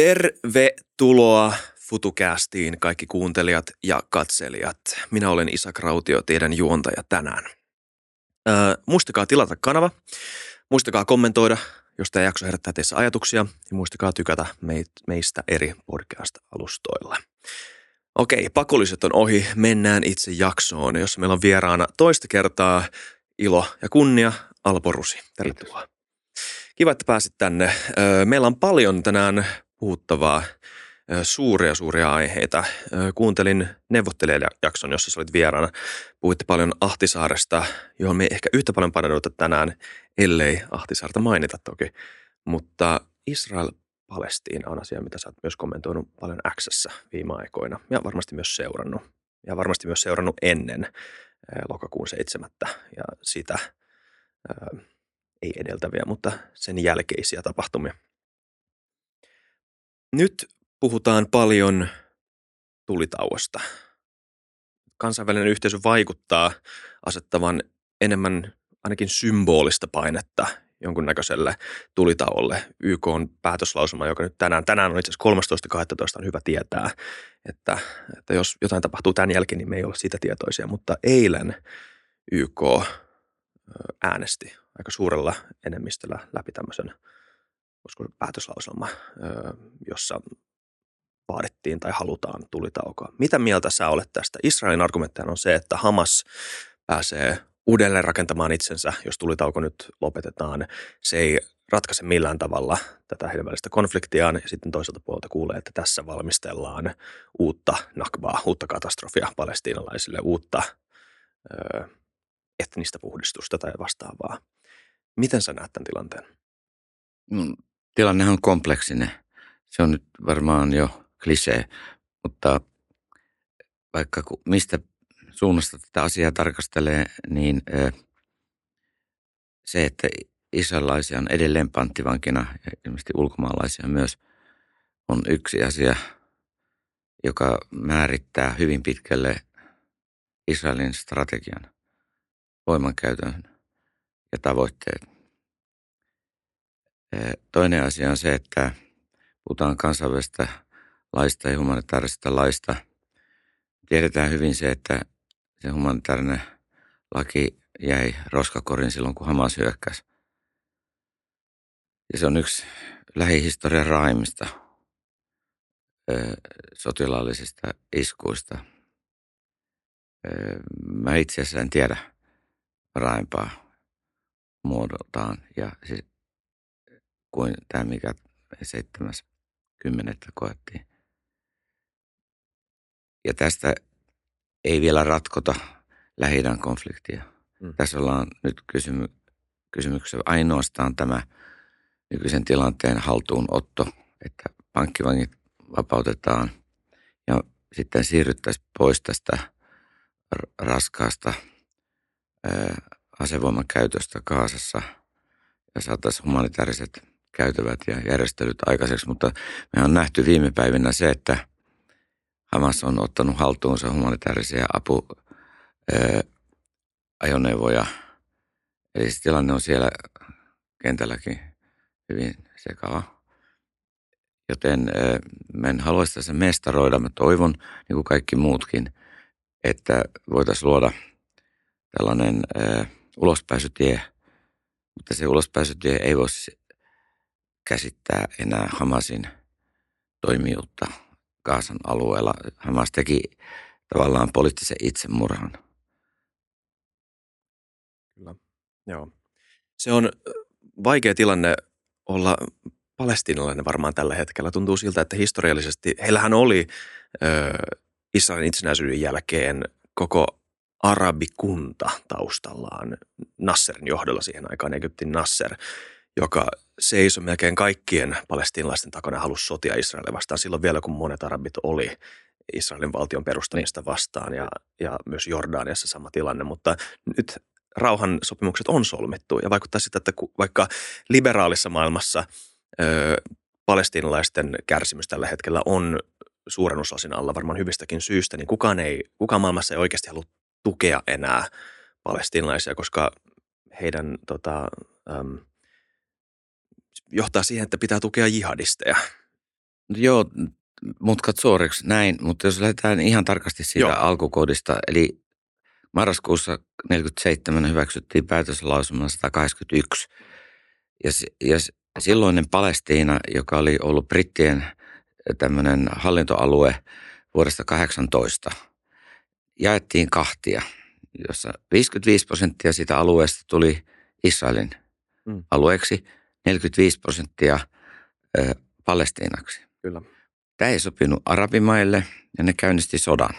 Tervetuloa FutuCastiin kaikki kuuntelijat ja katselijat. Minä olen Isa Krautio, teidän juontaja tänään. Öö, muistakaa tilata kanava, muistakaa kommentoida, jos tämä jakso herättää teissä ajatuksia, ja muistakaa tykätä meistä eri podcast-alustoilla. Okei, pakolliset on ohi, mennään itse jaksoon, jossa meillä on vieraana toista kertaa ilo ja kunnia Alpo Rusi. Tervetuloa. Kiitos. Kiva, että pääsit tänne. Meillä on paljon tänään puhuttavaa, suuria suuria aiheita. Kuuntelin neuvottelijajakson, jossa sä olit vieraana. Puhuitte paljon Ahtisaaresta, johon me ehkä yhtä paljon paneuduta tänään, ellei Ahtisaarta mainita toki. Mutta Israel Palestiina on asia, mitä sä oot myös kommentoinut paljon Xssä viime aikoina ja varmasti myös seurannut. Ja varmasti myös seurannut ennen lokakuun 7. ja sitä ei edeltäviä, mutta sen jälkeisiä tapahtumia. Nyt puhutaan paljon tulitauosta. Kansainvälinen yhteisö vaikuttaa asettavan enemmän ainakin symbolista painetta jonkunnäköiselle tulitauolle. YK on päätöslausuma, joka nyt tänään, tänään on itse asiassa 13.12. on hyvä tietää, että, että jos jotain tapahtuu tämän jälkeen, niin me ei ole siitä tietoisia. Mutta eilen YK äänesti aika suurella enemmistöllä läpi tämmöisen olisiko päätöslauselma, jossa vaadittiin tai halutaan tulitaukoa. Mitä mieltä sä olet tästä? Israelin argumentteja on se, että Hamas pääsee uudelleen rakentamaan itsensä, jos tulitauko nyt lopetetaan. Se ei ratkaise millään tavalla tätä heidän välistä konfliktiaan. Ja sitten toiselta puolelta kuulee, että tässä valmistellaan uutta nakbaa, uutta katastrofia palestiinalaisille, uutta ö, etnistä puhdistusta tai vastaavaa. Miten sä näet tämän tilanteen? Tilanne on kompleksinen. Se on nyt varmaan jo klisee, mutta vaikka mistä suunnasta tätä asiaa tarkastelee, niin se, että israelaisia on edelleen panttivankina ja ilmeisesti ulkomaalaisia myös, on yksi asia, joka määrittää hyvin pitkälle Israelin strategian, voimankäytön ja tavoitteet. Toinen asia on se, että puhutaan kansainvälistä laista ja humanitaarisesta laista. Tiedetään hyvin se, että se humanitaarinen laki jäi roskakorin silloin, kun Hamas hyökkäsi. Ja se on yksi lähihistorian raaimista sotilaallisista iskuista. Mä itse asiassa en tiedä raimpaa muodoltaan ja siis kuin tämä, mikä 7.10. koettiin. Ja tästä ei vielä ratkota lähi konfliktia. Mm. Tässä ollaan nyt kysymy- kysymyksessä ainoastaan tämä nykyisen tilanteen haltuunotto, että pankkivangit vapautetaan ja sitten siirryttäisiin pois tästä raskaasta ää, asevoiman käytöstä Kaasassa ja saataisiin humanitaariset käytävät ja järjestelyt aikaiseksi, mutta me on nähty viime päivinä se, että Hamas on ottanut haltuunsa humanitaarisia apuajoneuvoja. Eli se tilanne on siellä kentälläkin hyvin sekava. Joten mä en haluaisi tässä mestaroida. Mä toivon, niin kuin kaikki muutkin, että voitaisiin luoda tällainen ulospääsytie, mutta se ulospääsytie ei voi käsittää enää Hamasin toimijuutta Gaasan alueella. Hamas teki tavallaan poliittisen itsemurhan. Kyllä, joo. Se on vaikea tilanne olla palestinalainen varmaan tällä hetkellä. Tuntuu siltä, että historiallisesti heillähän oli ö, Israelin itsenäisyyden jälkeen koko arabikunta taustallaan Nasserin johdolla siihen aikaan, Egyptin Nasser, joka seisoi melkein kaikkien palestiinalaisten takana halusi sotia Israelia vastaan silloin vielä, kun monet arabit oli Israelin valtion perustamista vastaan ja, ja myös Jordaniassa sama tilanne, mutta nyt rauhan sopimukset on solmittu ja vaikuttaa sitä, että vaikka liberaalissa maailmassa ö, palestiinalaisten kärsimys tällä hetkellä on suuren osasin alla varmaan hyvistäkin syystä, niin kukaan, ei, kukaan maailmassa ei oikeasti halua tukea enää palestiinalaisia, koska heidän tota, äm, johtaa siihen, että pitää tukea jihadisteja. Joo, mutkat suoriksi näin, mutta jos lähdetään ihan tarkasti siitä Joo. alkukoodista, eli marraskuussa 47 hyväksyttiin päätöslausuma 181. Ja, ja silloinen Palestiina, joka oli ollut brittien tämmöinen hallintoalue vuodesta 18, jaettiin kahtia, jossa 55 prosenttia siitä alueesta tuli Israelin mm. alueeksi, 45 prosenttia ö, Palestiinaksi. Kyllä. Tämä ei sopinut arabimaille ja ne käynnisti sodan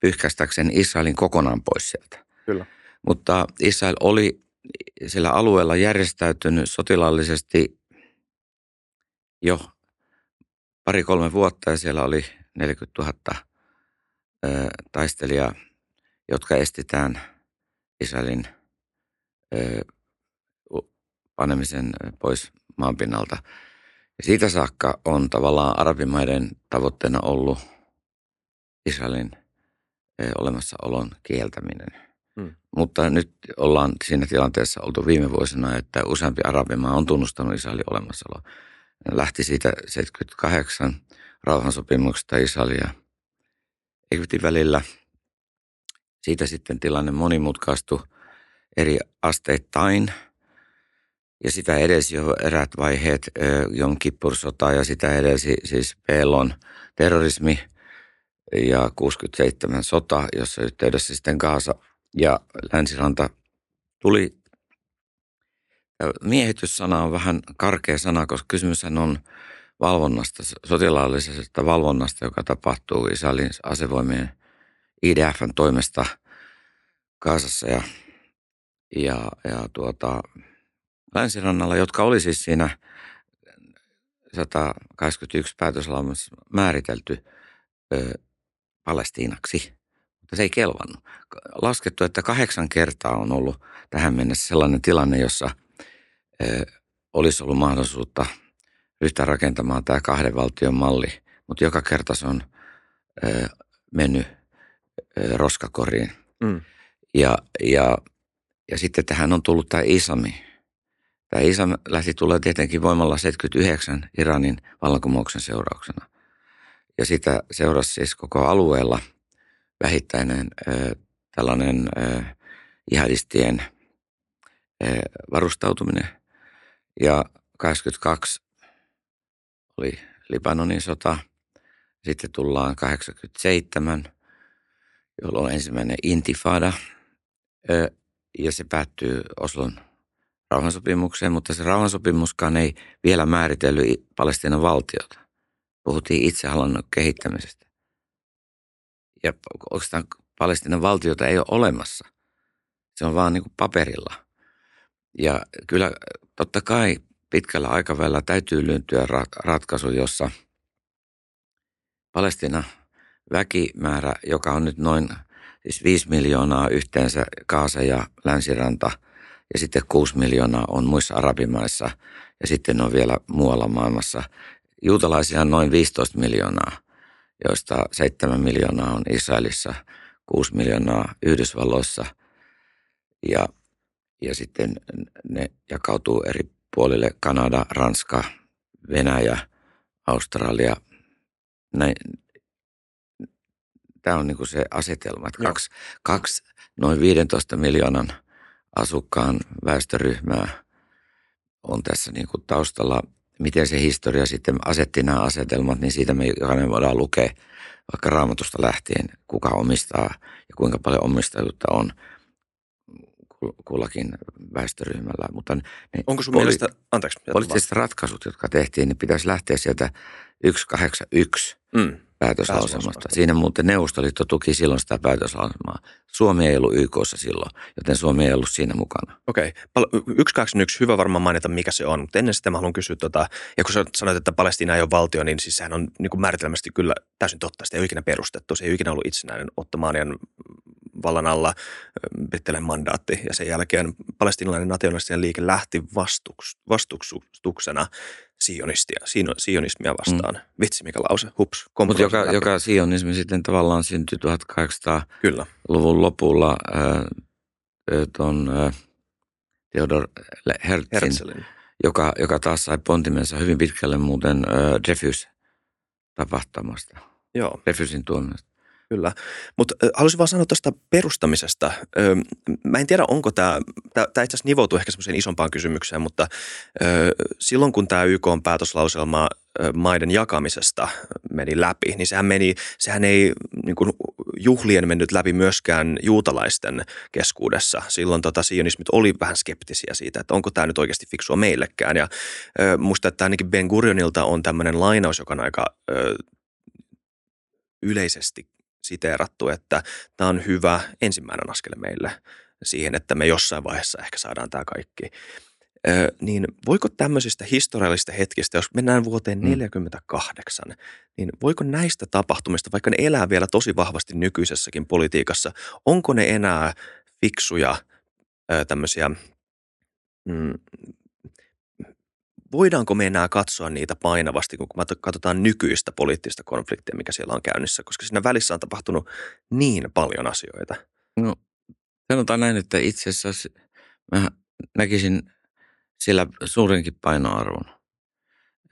pyyhkäistäkseen Israelin kokonaan pois sieltä. Kyllä. Mutta Israel oli sillä alueella järjestäytynyt sotilaallisesti jo pari-kolme vuotta ja siellä oli 40 000 ö, taistelijaa, jotka estetään Israelin ö, panemisen pois maanpinnalta. Ja siitä saakka on tavallaan arabimaiden tavoitteena ollut Israelin olemassaolon kieltäminen. Hmm. Mutta nyt ollaan siinä tilanteessa oltu viime vuosina, että useampi arabimaa on tunnustanut Israelin olemassaolo. Lähti siitä 78 rauhansopimuksesta Israelin ja Egyptin välillä. Siitä sitten tilanne monimutkaistui eri asteittain – ja sitä edes jo erät vaiheet, Jom Kippur-sota ja sitä edelsi siis Pelon terrorismi ja 67 sota, jossa yhteydessä sitten Gaasa ja Länsiranta tuli. Miehityssana on vähän karkea sana, koska kysymyshän on valvonnasta, sotilaallisesta valvonnasta, joka tapahtuu Israelin asevoimien IDFn toimesta Kaasassa ja, ja, ja tuota, länsirannalla, jotka oli siis siinä 181 päätöslaumassa määritelty ö, Palestiinaksi, mutta se ei kelvannut. Laskettu, että kahdeksan kertaa on ollut tähän mennessä sellainen tilanne, jossa ö, olisi ollut mahdollisuutta ryhtyä rakentamaan tämä kahden valtion malli, mutta joka kerta se on ö, mennyt ö, roskakoriin. Mm. Ja, ja, ja sitten tähän on tullut tämä islami, Tämä lähti tulee tietenkin voimalla 79 Iranin vallankumouksen seurauksena. Ja sitä seurasi siis koko alueella vähittäinen ö, tällainen ö, jihadistien ö, varustautuminen. Ja 82 oli Libanonin sota. Sitten tullaan 87, jolloin on ensimmäinen intifada. Ö, ja se päättyy Oslon rauhansopimukseen, mutta se rauhansopimuskaan ei vielä määritellyt Palestiinan valtiota. Puhuttiin itsehallinnon kehittämisestä. Ja oikeastaan Palestiinan valtiota ei ole olemassa. Se on vaan niin kuin paperilla. Ja kyllä totta kai pitkällä aikavälillä täytyy lyöntyä ratkaisu, jossa Palestina väkimäärä, joka on nyt noin siis 5 miljoonaa yhteensä Kaasa ja Länsiranta – ja sitten 6 miljoonaa on muissa arabimaissa ja sitten on vielä muualla maailmassa. Juutalaisia on noin 15 miljoonaa, joista 7 miljoonaa on Israelissa, 6 miljoonaa Yhdysvalloissa ja, ja sitten ne jakautuu eri puolille Kanada, Ranska, Venäjä, Australia. Näin, tämä on niin se asetelma, että kaksi, kaksi noin 15 miljoonan – asukkaan väestöryhmää on tässä niin kuin taustalla. Miten se historia sitten asetti nämä asetelmat, niin siitä me jokainen voidaan lukea vaikka raamatusta lähtien, kuka omistaa ja kuinka paljon omistajuutta on kullakin väestöryhmällä. Mutta ne Onko sun poli- mielestä, anteeksi. Poliittiset ratkaisut, jotka tehtiin, niin pitäisi lähteä sieltä 181 mm päätöslauselmasta. Siinä muuten Neuvostoliitto tuki silloin sitä päätöslauselmaa. Suomi ei ollut YKssa silloin, joten Suomi ei ollut siinä mukana. Okei. Okay. Yksi, kaksi, yksi. Hyvä varmaan mainita, mikä se on. Mutta ennen sitä mä haluan kysyä, tota, ja kun sanoit, että Palestiina ei ole valtio, niin siis sehän on niin kuin määritelmästi kyllä täysin totta. Sitä ei ole ikinä perustettu. Se ei ole ikinä ollut itsenäinen Ottomaanian vallan alla Brittelen mandaatti ja sen jälkeen palestinalainen nationalistinen liike lähti vastuks, vastuksuksena sionistia, sionismia vastaan. Mm. Vitsi mikä lause, hups. Mutta joka, joka sionismi sitten tavallaan syntyi 1800-luvun lopulla äh, tuon äh, Theodor Herzlin, Herzlin, joka, joka taas sai pontimensa hyvin pitkälle muuten äh, Dreyfus tapahtumasta. Joo. Refysin tuomiosta. Kyllä, mutta haluaisin vaan sanoa tuosta perustamisesta. Ö, mä en tiedä, onko tämä, tämä itse asiassa nivoutuu ehkä semmoiseen isompaan kysymykseen, mutta ö, silloin kun tämä YK on päätöslauselma maiden jakamisesta meni läpi, niin sehän, meni, sehän ei niin kuin juhlien mennyt läpi myöskään juutalaisten keskuudessa. Silloin tota, sionismit oli vähän skeptisiä siitä, että onko tämä nyt oikeasti fiksua meillekään. Ja ö, musta, että ainakin Ben Gurionilta on tämmöinen lainaus, joka on aika ö, yleisesti siteerattu, että tämä on hyvä ensimmäinen askel meille siihen, että me jossain vaiheessa ehkä saadaan tämä kaikki. Ö, niin voiko tämmöisistä historiallisista hetkistä, jos mennään vuoteen 1948, mm. niin voiko näistä tapahtumista, vaikka ne elää vielä tosi vahvasti nykyisessäkin politiikassa, onko ne enää fiksuja ö, tämmöisiä mm, voidaanko me enää katsoa niitä painavasti, kun katsotaan nykyistä poliittista konfliktia, mikä siellä on käynnissä, koska siinä välissä on tapahtunut niin paljon asioita. No sanotaan näin, että itse asiassa mä näkisin sillä suurenkin painoarvon.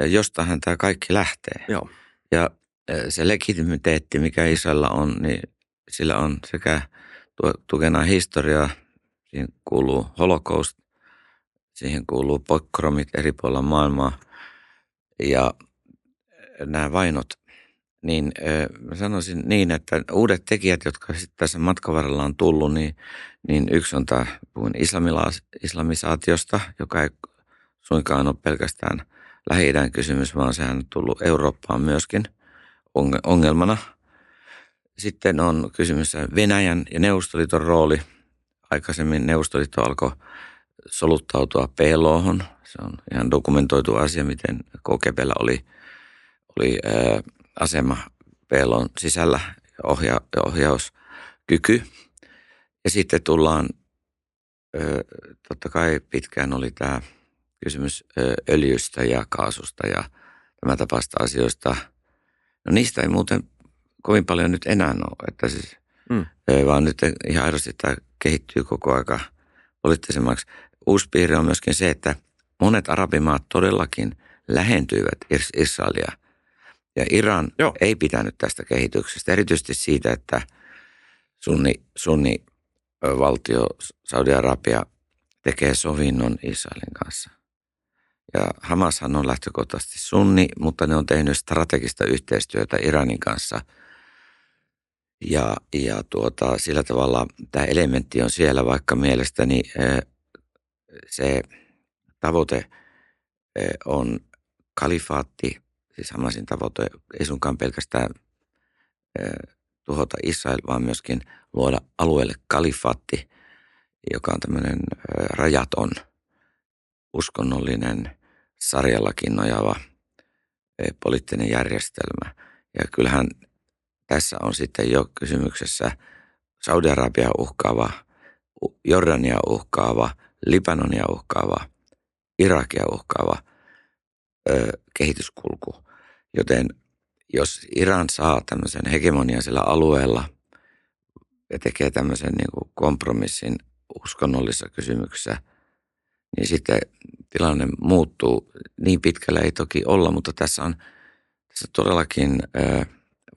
Jostahan tämä kaikki lähtee. Joo. Ja e, se legitimiteetti, mikä isällä on, niin sillä on sekä tukena historiaa, siihen kuuluu holocaust, Siihen kuuluu pokromit eri puolilla maailmaa ja nämä vainot. Niin mä sanoisin niin, että uudet tekijät, jotka sitten tässä matkan varrella on tullut, niin, niin yksi on tämä, puhuin islamisaatiosta, joka ei suinkaan ole pelkästään lähi kysymys, vaan sehän on tullut Eurooppaan myöskin ongelmana. Sitten on kysymys Venäjän ja Neuvostoliiton rooli. Aikaisemmin Neuvostoliitto alkoi soluttautua peloon. Se on ihan dokumentoitu asia, miten KGBllä oli, oli ää, asema pelon sisällä ja ohja, ohjauskyky. Ja sitten tullaan, ää, totta kai pitkään oli tämä kysymys ää, öljystä ja kaasusta ja tämä tapaista asioista. No niistä ei muuten kovin paljon nyt enää ole, että siis, mm. ää, vaan nyt ihan aidosti tämä kehittyy koko aika poliittisemmaksi uusi piirre on myöskin se, että monet arabimaat todellakin lähentyivät Israelia. Ja Iran Joo. ei pitänyt tästä kehityksestä, erityisesti siitä, että sunni, sunni valtio Saudi-Arabia tekee sovinnon Israelin kanssa. Ja Hamashan on lähtökohtaisesti sunni, mutta ne on tehnyt strategista yhteistyötä Iranin kanssa. Ja, ja tuota, sillä tavalla tämä elementti on siellä, vaikka mielestäni se tavoite on kalifaatti, siis Hamasin tavoite ei sunkaan pelkästään tuhota Israel, vaan myöskin luoda alueelle kalifaatti, joka on tämmöinen rajaton, uskonnollinen, sarjallakin nojava poliittinen järjestelmä. Ja kyllähän tässä on sitten jo kysymyksessä Saudi-Arabia uhkaava, Jordania uhkaava, Libanonia uhkaava, Irakia uhkaava ö, kehityskulku. Joten jos Iran saa tämmöisen hegemonian sillä alueella ja tekee tämmöisen niin kuin kompromissin uskonnollisissa kysymyksissä, niin sitten tilanne muuttuu. Niin pitkällä ei toki olla, mutta tässä on tässä todellakin ö,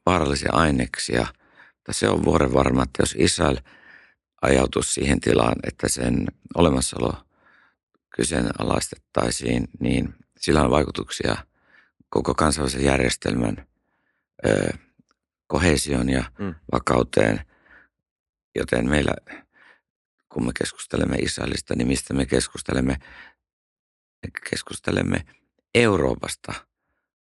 vaarallisia aineksia. Se on vuoren varma, että jos Israel – ajautuisi siihen tilaan, että sen olemassaolo kyseenalaistettaisiin, niin sillä on vaikutuksia koko kansainvälisen järjestelmän ö, kohesion ja mm. vakauteen. Joten meillä, kun me keskustelemme Israelista, niin mistä me keskustelemme? Me keskustelemme Euroopasta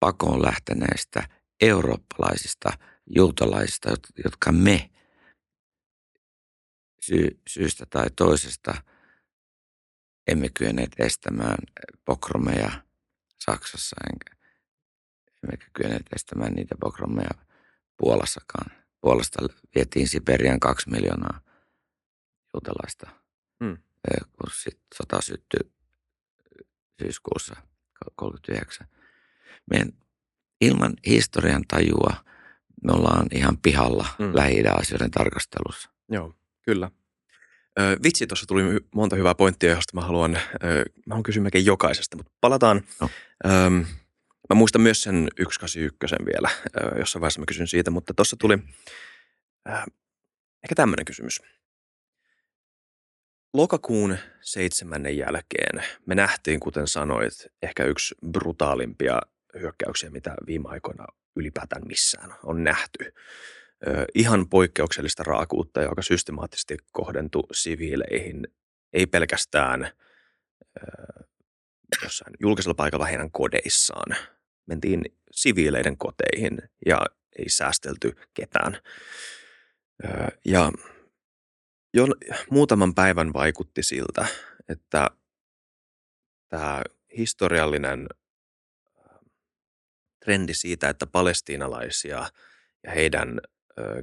pakoon lähteneistä eurooppalaisista juutalaisista, jotka me sy- syystä tai toisesta emme kyenneet estämään pokromeja Saksassa, enkä emmekä kyenneet estämään niitä pokromeja Puolassakaan. Puolasta vietiin Siperian kaksi miljoonaa juutalaista, hmm. kun sit sota syttyi syyskuussa 1939. Meidän ilman historian tajua me ollaan ihan pihalla hmm. lähi asioiden tarkastelussa. Joo. Kyllä. Ö, vitsi, tuossa tuli monta hyvää pointtia, josta mä haluan, ö, mä haluan kysyä melkein jokaisesta, mutta palataan. No. Ö, Mä muistan myös sen 181 vielä, jossain vaiheessa mä kysyn siitä, mutta tuossa tuli äh, ehkä tämmöinen kysymys. Lokakuun seitsemännen jälkeen me nähtiin, kuten sanoit, ehkä yksi brutaalimpia hyökkäyksiä, mitä viime aikoina ylipäätään missään on nähty. Ihan poikkeuksellista raakuutta, joka systemaattisesti kohdentui siviileihin, ei pelkästään jossain julkisella paikalla heidän kodeissaan. Mentiin siviileiden koteihin ja ei säästelty ketään. Ja jo muutaman päivän vaikutti siltä, että tämä historiallinen trendi siitä, että palestiinalaisia ja heidän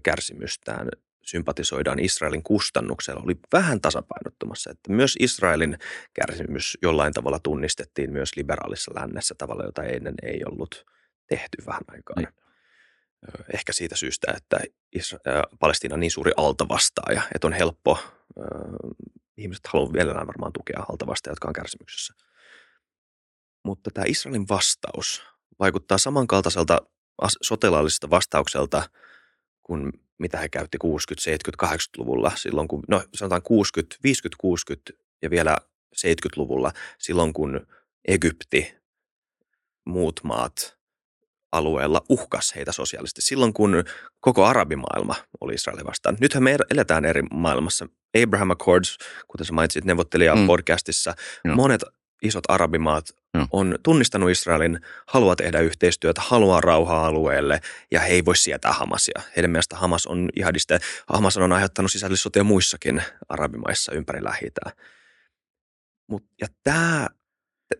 kärsimystään sympatisoidaan Israelin kustannuksella, oli vähän tasapainottumassa. Että myös Israelin kärsimys jollain tavalla tunnistettiin myös liberaalissa lännessä tavalla, jota ennen ei ollut tehty vähän aikaa. Niin. Ehkä siitä syystä, että Palestiina on niin suuri altavastaaja, että on helppo, ihmiset haluavat vielä varmaan tukea altavastaajia, jotka on kärsimyksessä. Mutta tämä Israelin vastaus vaikuttaa samankaltaiselta sotilaalliselta vastaukselta kuin mitä he käytti 60-, 70-, 80-luvulla silloin, kun, no sanotaan 60, 50, 60 ja vielä 70-luvulla silloin, kun Egypti, muut maat alueella uhkas heitä sosiaalisesti. Silloin, kun koko arabimaailma oli Israelin vastaan. Nythän me eletään eri maailmassa. Abraham Accords, kuten sä mainitsit neuvottelija mm. podcastissa, no. monet isot arabimaat no. on tunnistanut Israelin, haluaa tehdä yhteistyötä, haluaa rauhaa alueelle ja he ei voi sietää Hamasia. Heidän mielestä Hamas on jihadista. Hamas on aiheuttanut sisällissotia muissakin arabimaissa ympäri. Mut, ja tämä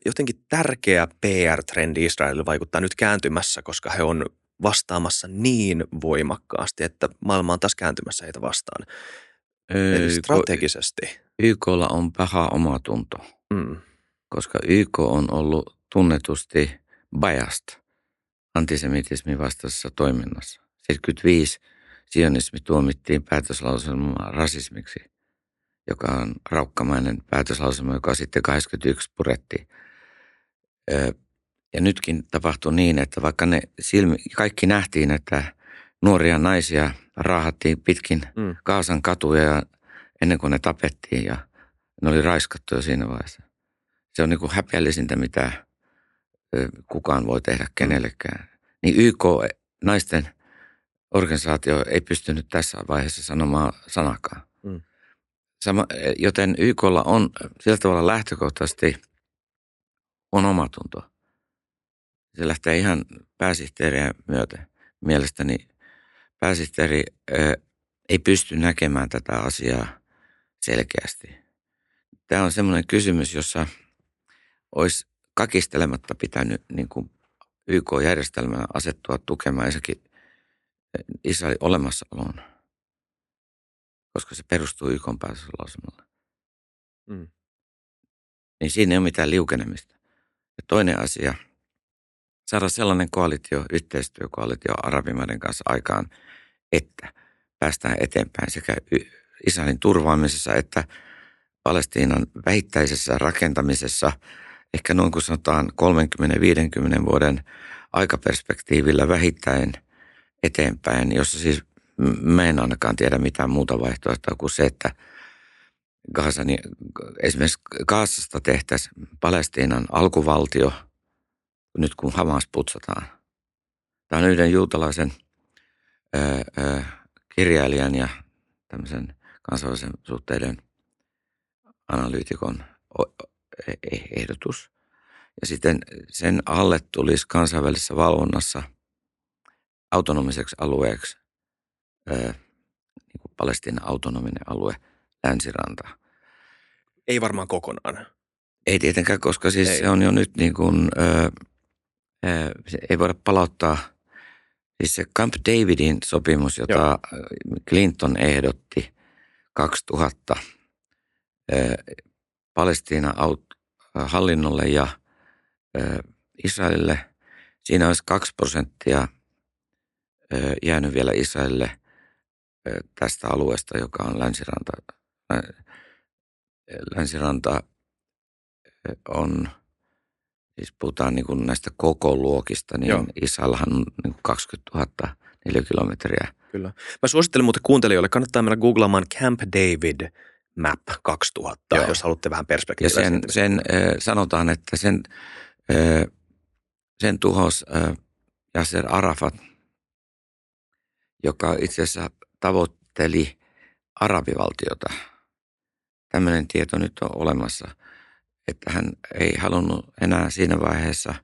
jotenkin tärkeä PR-trendi Israelille vaikuttaa nyt kääntymässä, koska he on vastaamassa niin voimakkaasti, että maailma on taas kääntymässä heitä vastaan. Eli strategisesti. YKlla on paha omatunto. Mm koska YK on ollut tunnetusti biased antisemitismin vastaisessa toiminnassa. 75 sionismi tuomittiin päätöslauselma rasismiksi, joka on raukkamainen päätöslauselma, joka sitten 81 puretti. Ja nytkin tapahtui niin, että vaikka ne silmi, kaikki nähtiin, että nuoria naisia raahattiin pitkin mm. Kaasan katuja ennen kuin ne tapettiin ja ne oli raiskattu jo siinä vaiheessa se on niin kuin häpeällisintä, mitä kukaan voi tehdä kenellekään. Niin YK, naisten organisaatio, ei pystynyt tässä vaiheessa sanomaan sanakaan. Mm. Sama, joten YKlla on sillä tavalla lähtökohtaisesti on omatunto. Se lähtee ihan pääsihteeriä myöten. Mielestäni pääsihteeri ö, ei pysty näkemään tätä asiaa selkeästi. Tämä on semmoinen kysymys, jossa – olisi kakistelematta pitänyt niin kuin YK-järjestelmää asettua tukemaan ensinnäkin eh, Israelin olemassaoloon, koska se perustuu YK päätöslausemalle. Mm. Niin siinä ei ole mitään liukenemista. Ja toinen asia, saada sellainen koalitio, yhteistyökoalitio arabimaiden kanssa aikaan, että päästään eteenpäin sekä Israelin turvaamisessa että Palestiinan vähittäisessä rakentamisessa – ehkä noin kuin sanotaan 30-50 vuoden aikaperspektiivillä vähittäin eteenpäin, jossa siis mä en ainakaan tiedä mitään muuta vaihtoehtoa kuin se, että Gazani, esimerkiksi Gaasasta tehtäisiin Palestiinan alkuvaltio, nyt kun Hamas putsataan. Tämä on yhden juutalaisen ö, ö, kirjailijan ja tämmöisen kansainvälisen suhteiden analyytikon ehdotus. Ja sitten sen alle tulisi kansainvälisessä valvonnassa autonomiseksi alueeksi niin kuin Palestinan autonominen alue, länsiranta. Ei varmaan kokonaan. Ei tietenkään, koska siis ei. se on jo nyt niin kuin, ö, ö, ei voida palauttaa, siis se Camp Davidin sopimus, jota Joo. Clinton ehdotti 2000, ö, Palestiina hallinnolle ja Israelille. Siinä olisi kaksi prosenttia jäänyt vielä Israelille tästä alueesta, joka on länsiranta. Länsiranta on Siis puhutaan niin kuin näistä koko luokista, niin Joo. Israelhan on niin 20 000 neliökilometriä. Kyllä. Mä suosittelen muuten kuuntelijoille, kannattaa mennä googlaamaan Camp David Map 2000, Joo. jos haluatte vähän perspektiiviä. Ja sen, sen äh, sanotaan, että sen, äh, sen tuhos äh, Yasser Arafat, joka itse asiassa tavoitteli arabivaltiota. Tämmöinen tieto nyt on olemassa – että hän ei halunnut enää siinä vaiheessa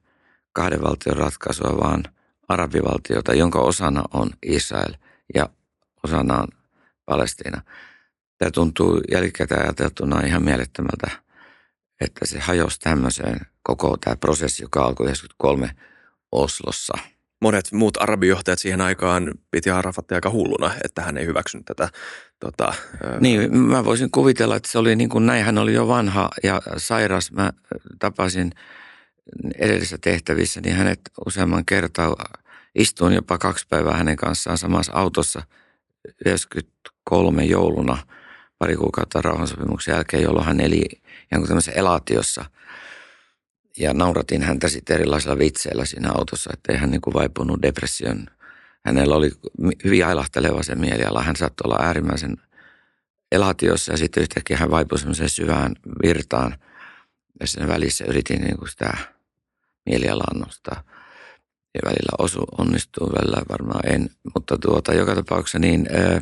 kahden valtion ratkaisua, vaan arabivaltiota, jonka osana on Israel ja osana on Palestiina. Tämä tuntuu jälkikäteen ajateltuna ihan mielettömältä, että se hajosi tämmöiseen koko tämä prosessi, joka alkoi 93 Oslossa – monet muut arabijohtajat siihen aikaan piti Arafatia aika hulluna, että hän ei hyväksynyt tätä. Tota, niin, mä voisin kuvitella, että se oli niin kuin näin, hän oli jo vanha ja sairas. Mä tapasin edellisissä tehtävissä, niin hänet useamman kertaa istuin jopa kaksi päivää hänen kanssaan samassa autossa 93 jouluna pari kuukautta rauhansopimuksen jälkeen, jolloin hän eli ihan kuin tämmöisessä elaatiossa – ja nauratin häntä sitten erilaisilla vitseillä siinä autossa, että ei hän niin kuin vaipunut depression. Hänellä oli hyvin ailahteleva se mieliala. Hän saattoi olla äärimmäisen elatiossa ja sitten yhtäkkiä hän vaipui semmoiseen syvään virtaan. Ja sen välissä yritin niin kuin sitä mielialaa nostaa. Ja välillä osu, onnistuu, välillä varmaan en. Mutta tuota, joka tapauksessa niin ää,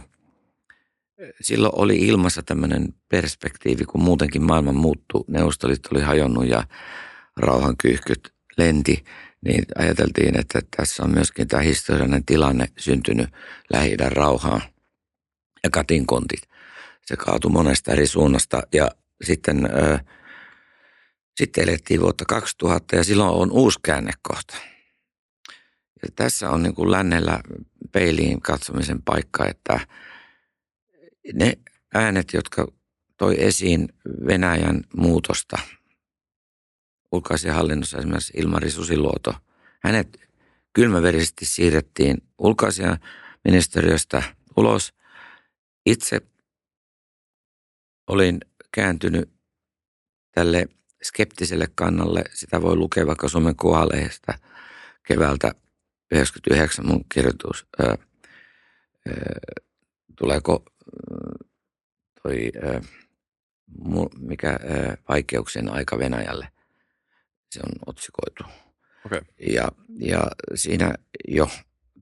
silloin oli ilmassa tämmöinen perspektiivi, kun muutenkin maailma muuttui. Neuvostoliitto oli hajonnut ja rauhan kyyhkyt lenti, niin ajateltiin, että tässä on myöskin tämä historiallinen tilanne syntynyt lähi rauhaan ja katinkontit. Se kaatui monesta eri suunnasta ja sitten, ö, sitten elettiin vuotta 2000 ja silloin on uusi käännekohta. Ja tässä on niin kuin lännellä peiliin katsomisen paikka, että ne äänet, jotka toi esiin Venäjän muutosta – ulkoasianhallinnossa esimerkiksi Ilmari Susiluoto. Hänet kylmäverisesti siirrettiin ulkoasiaministeriöstä ulos. Itse olin kääntynyt tälle skeptiselle kannalle. Sitä voi lukea vaikka Suomen kuvalehdestä keväältä 99 mun kirjoitus. Öö, öö, tuleeko toi, mikä vaikeuksien aika Venäjälle se on otsikoitu. Okay. Ja, ja siinä jo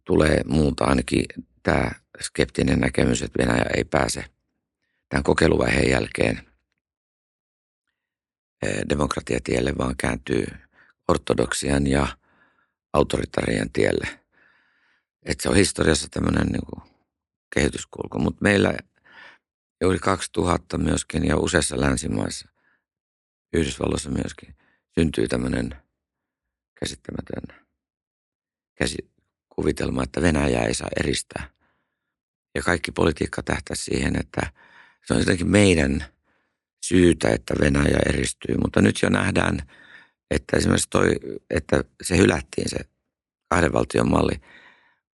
tulee muuta ainakin tämä skeptinen näkemys, että Venäjä ei pääse tämän kokeiluvaiheen jälkeen demokratiatielle, vaan kääntyy ortodoksian ja autoritarian tielle. Että se on historiassa tämmöinen niin kehityskulku. Mutta meillä juuri 2000 myöskin ja useissa länsimaissa, Yhdysvalloissa myöskin, syntyy tämmöinen käsittämätön käsikuvitelma, että Venäjä ei saa eristää. Ja kaikki politiikka tähtää siihen, että se on jotenkin meidän syytä, että Venäjä eristyy. Mutta nyt jo nähdään, että esimerkiksi toi, että se hylättiin se kahden valtion malli.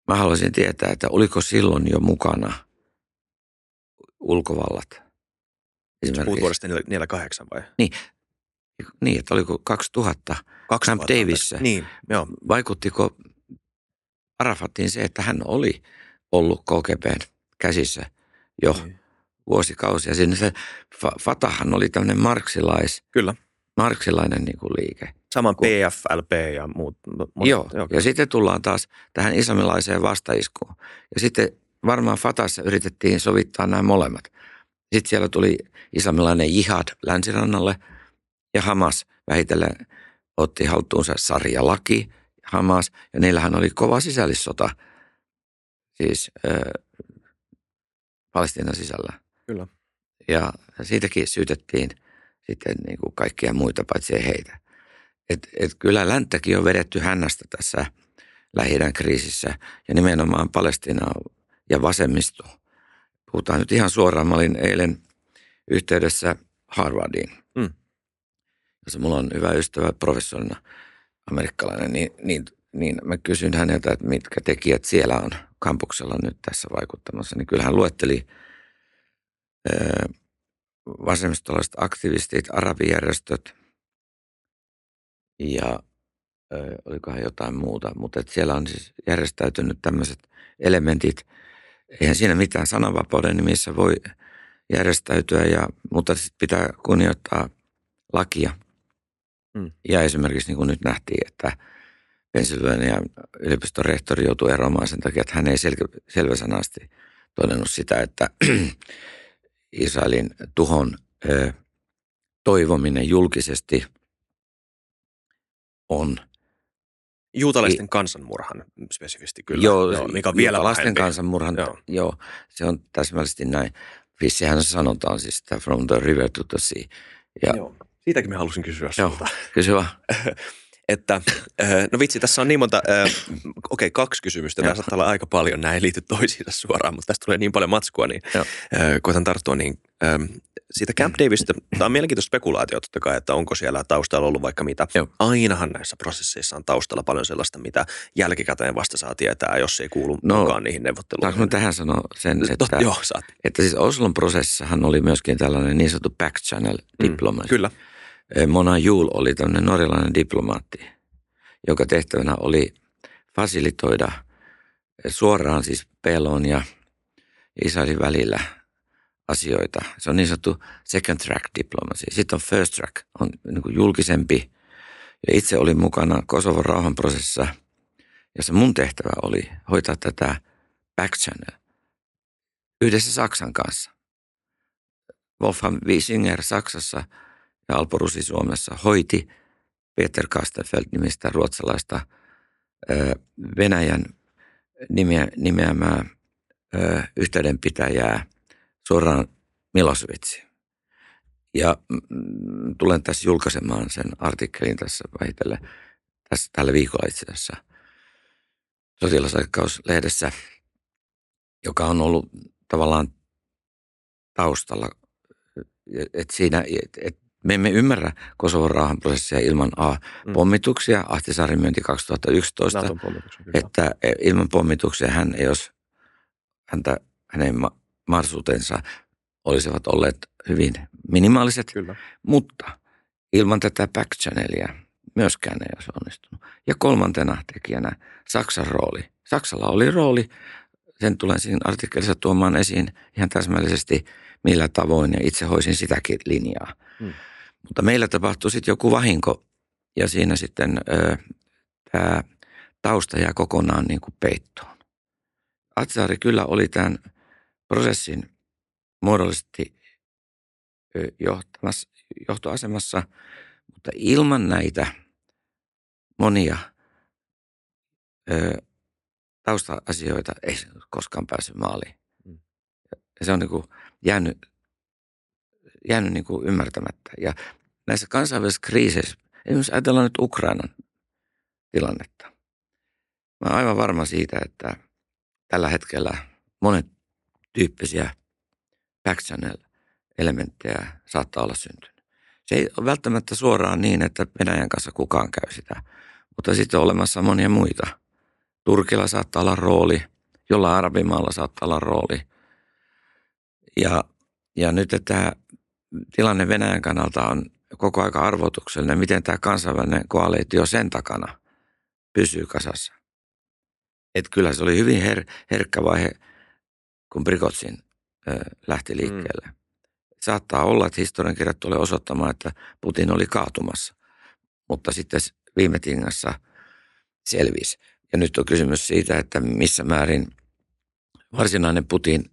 Mä haluaisin tietää, että oliko silloin jo mukana ulkovallat? Puhut vuodesta 48 vai? Niin, niin, että oliko 2000, 2000 Camp Davissä. Niin, joo. Vaikuttiko Arafatiin se, että hän oli ollut KGBn käsissä jo niin. vuosikausia. Siinä se Fatahan oli tämmöinen marksilais, Kyllä. marksilainen niin kuin liike. Saman PFLP ja muut. muut joo, joo, ja sitten tullaan taas tähän islamilaiseen vastaiskuun. Ja sitten varmaan Fatassa yritettiin sovittaa nämä molemmat. Sitten siellä tuli islamilainen jihad länsirannalle – ja Hamas vähitellen otti haltuunsa sarjalaki Hamas, ja niillähän oli kova sisällissota, siis äh, Palestiinan sisällä. Kyllä. Ja siitäkin syytettiin sitten niin kuin kaikkia muita paitsi heitä. Et, et kyllä länttäkin on vedetty hännästä tässä lähi kriisissä ja nimenomaan Palestina ja vasemmisto. Puhutaan nyt ihan suoraan. Mä olin eilen yhteydessä Harvardiin. Mm jossa mulla on hyvä ystävä professorina amerikkalainen, niin, niin, niin mä kysyn häneltä, että mitkä tekijät siellä on kampuksella nyt tässä vaikuttamassa. Niin kyllä hän luetteli vasemmistolaiset aktivistit, arabijärjestöt, ja ö, olikohan jotain muuta. Mutta siellä on siis järjestäytynyt tämmöiset elementit. Eihän siinä mitään sananvapauden nimissä voi järjestäytyä, ja, mutta sitten pitää kunnioittaa lakia. Mm. Ja esimerkiksi niin kuin nyt nähtiin, että Pennsylvania yliopiston rehtori joutui eroamaan sen takia, että hän ei sel- selväsanasti todennut sitä, että Israelin tuhon ö, toivominen julkisesti on Juutalaisten I, kansanmurhan spesifisti kyllä, joo, joo, mikä on vielä juutalaisten kansanmurhan, joo. joo. se on täsmällisesti näin. Fissihän sanotaan siis sitä from the river to the sea. Ja, joo. Siitäkin me halusin kysyä sinulta. Kysyä. että no vitsi, tässä on niin monta, okei okay, kaksi kysymystä. Tämä saattaa olla aika paljon, nämä ei liity toisiinsa suoraan, mutta tästä tulee niin paljon matskua, niin Joo. koitan tarttua niin siitä Camp Davisista, tämä on mielenkiintoista spekulaatio totta kai, että onko siellä taustalla ollut vaikka mitä. Joo. Ainahan näissä prosesseissa on taustalla paljon sellaista, mitä jälkikäteen vasta saa tietää, jos ei kuulu no, mukaan niihin neuvotteluihin. Saanko tähän sanoa sen, että, Tot, joo, saat. että siis Oslon prosessissahan oli myöskin tällainen niin sanottu back channel diplomacy. Mm, kyllä. Mona Juul oli tämmöinen norjalainen diplomaatti, joka tehtävänä oli fasilitoida suoraan siis pelon ja Israelin välillä asioita. Se on niin sanottu second track diplomacy. Sitten on first track, on niin julkisempi. Ja itse olin mukana Kosovon rauhanprosessissa, jossa mun tehtävä oli hoitaa tätä back channel yhdessä Saksan kanssa. Wolfgang Wiesinger Saksassa – ja Alpo Rusi Suomessa hoiti Peter Kastenfeld nimistä ruotsalaista Venäjän nimeä, nimeämää yhteydenpitäjää suoraan Milosevicin. Ja mm, tulen tässä julkaisemaan sen artikkelin tässä vähitellen tässä, tällä viikolla itse asiassa sotilasaikkauslehdessä, joka on ollut tavallaan taustalla. Et siinä, et, et me emme ymmärrä Kosovon rauhanprosessia ilman A. Mm. Pommituksia, Ahtisaaren myönti 2011, että e, ilman pommituksia hän ei olisi, häntä, hänen mahdollisuutensa olisivat olleet hyvin minimaaliset, Kyllä. mutta ilman tätä back channelia myöskään ei olisi onnistunut. Ja kolmantena tekijänä Saksan rooli. Saksalla oli rooli, sen tulen siinä artikkelissa tuomaan esiin ihan täsmällisesti millä tavoin ja itse hoisin sitäkin linjaa. Hmm. Mutta meillä tapahtui sitten joku vahinko ja siinä sitten tämä tausta jää kokonaan niin kuin peittoon. Atsaari kyllä oli tämän prosessin muodollisesti johtamassa, johtoasemassa, mutta ilman näitä monia ö, tausta-asioita ei koskaan päässyt maaliin. Mm. Ja se on niin kuin jäänyt jäänyt niin kuin ymmärtämättä. Ja näissä kansainvälisissä kriiseissä, esimerkiksi ajatellaan nyt Ukrainan tilannetta. Mä olen aivan varma siitä, että tällä hetkellä monet tyyppisiä back elementtejä saattaa olla syntynyt. Se ei ole välttämättä suoraan niin, että Venäjän kanssa kukaan käy sitä, mutta sitten on olemassa monia muita. Turkilla saattaa olla rooli, jolla arabimaalla saattaa olla rooli. Ja, ja nyt tämä tilanne Venäjän kannalta on koko aika arvotuksellinen, miten tämä kansainvälinen koalitio sen takana pysyy kasassa. Et kyllä se oli hyvin her- herkkä vaihe, kun Brigotsin ö, lähti mm. liikkeelle. Mm. Saattaa olla, että historiankirjat tulee osoittamaan, että Putin oli kaatumassa, mutta sitten viime tingassa selvisi. Ja nyt on kysymys siitä, että missä määrin varsinainen Putin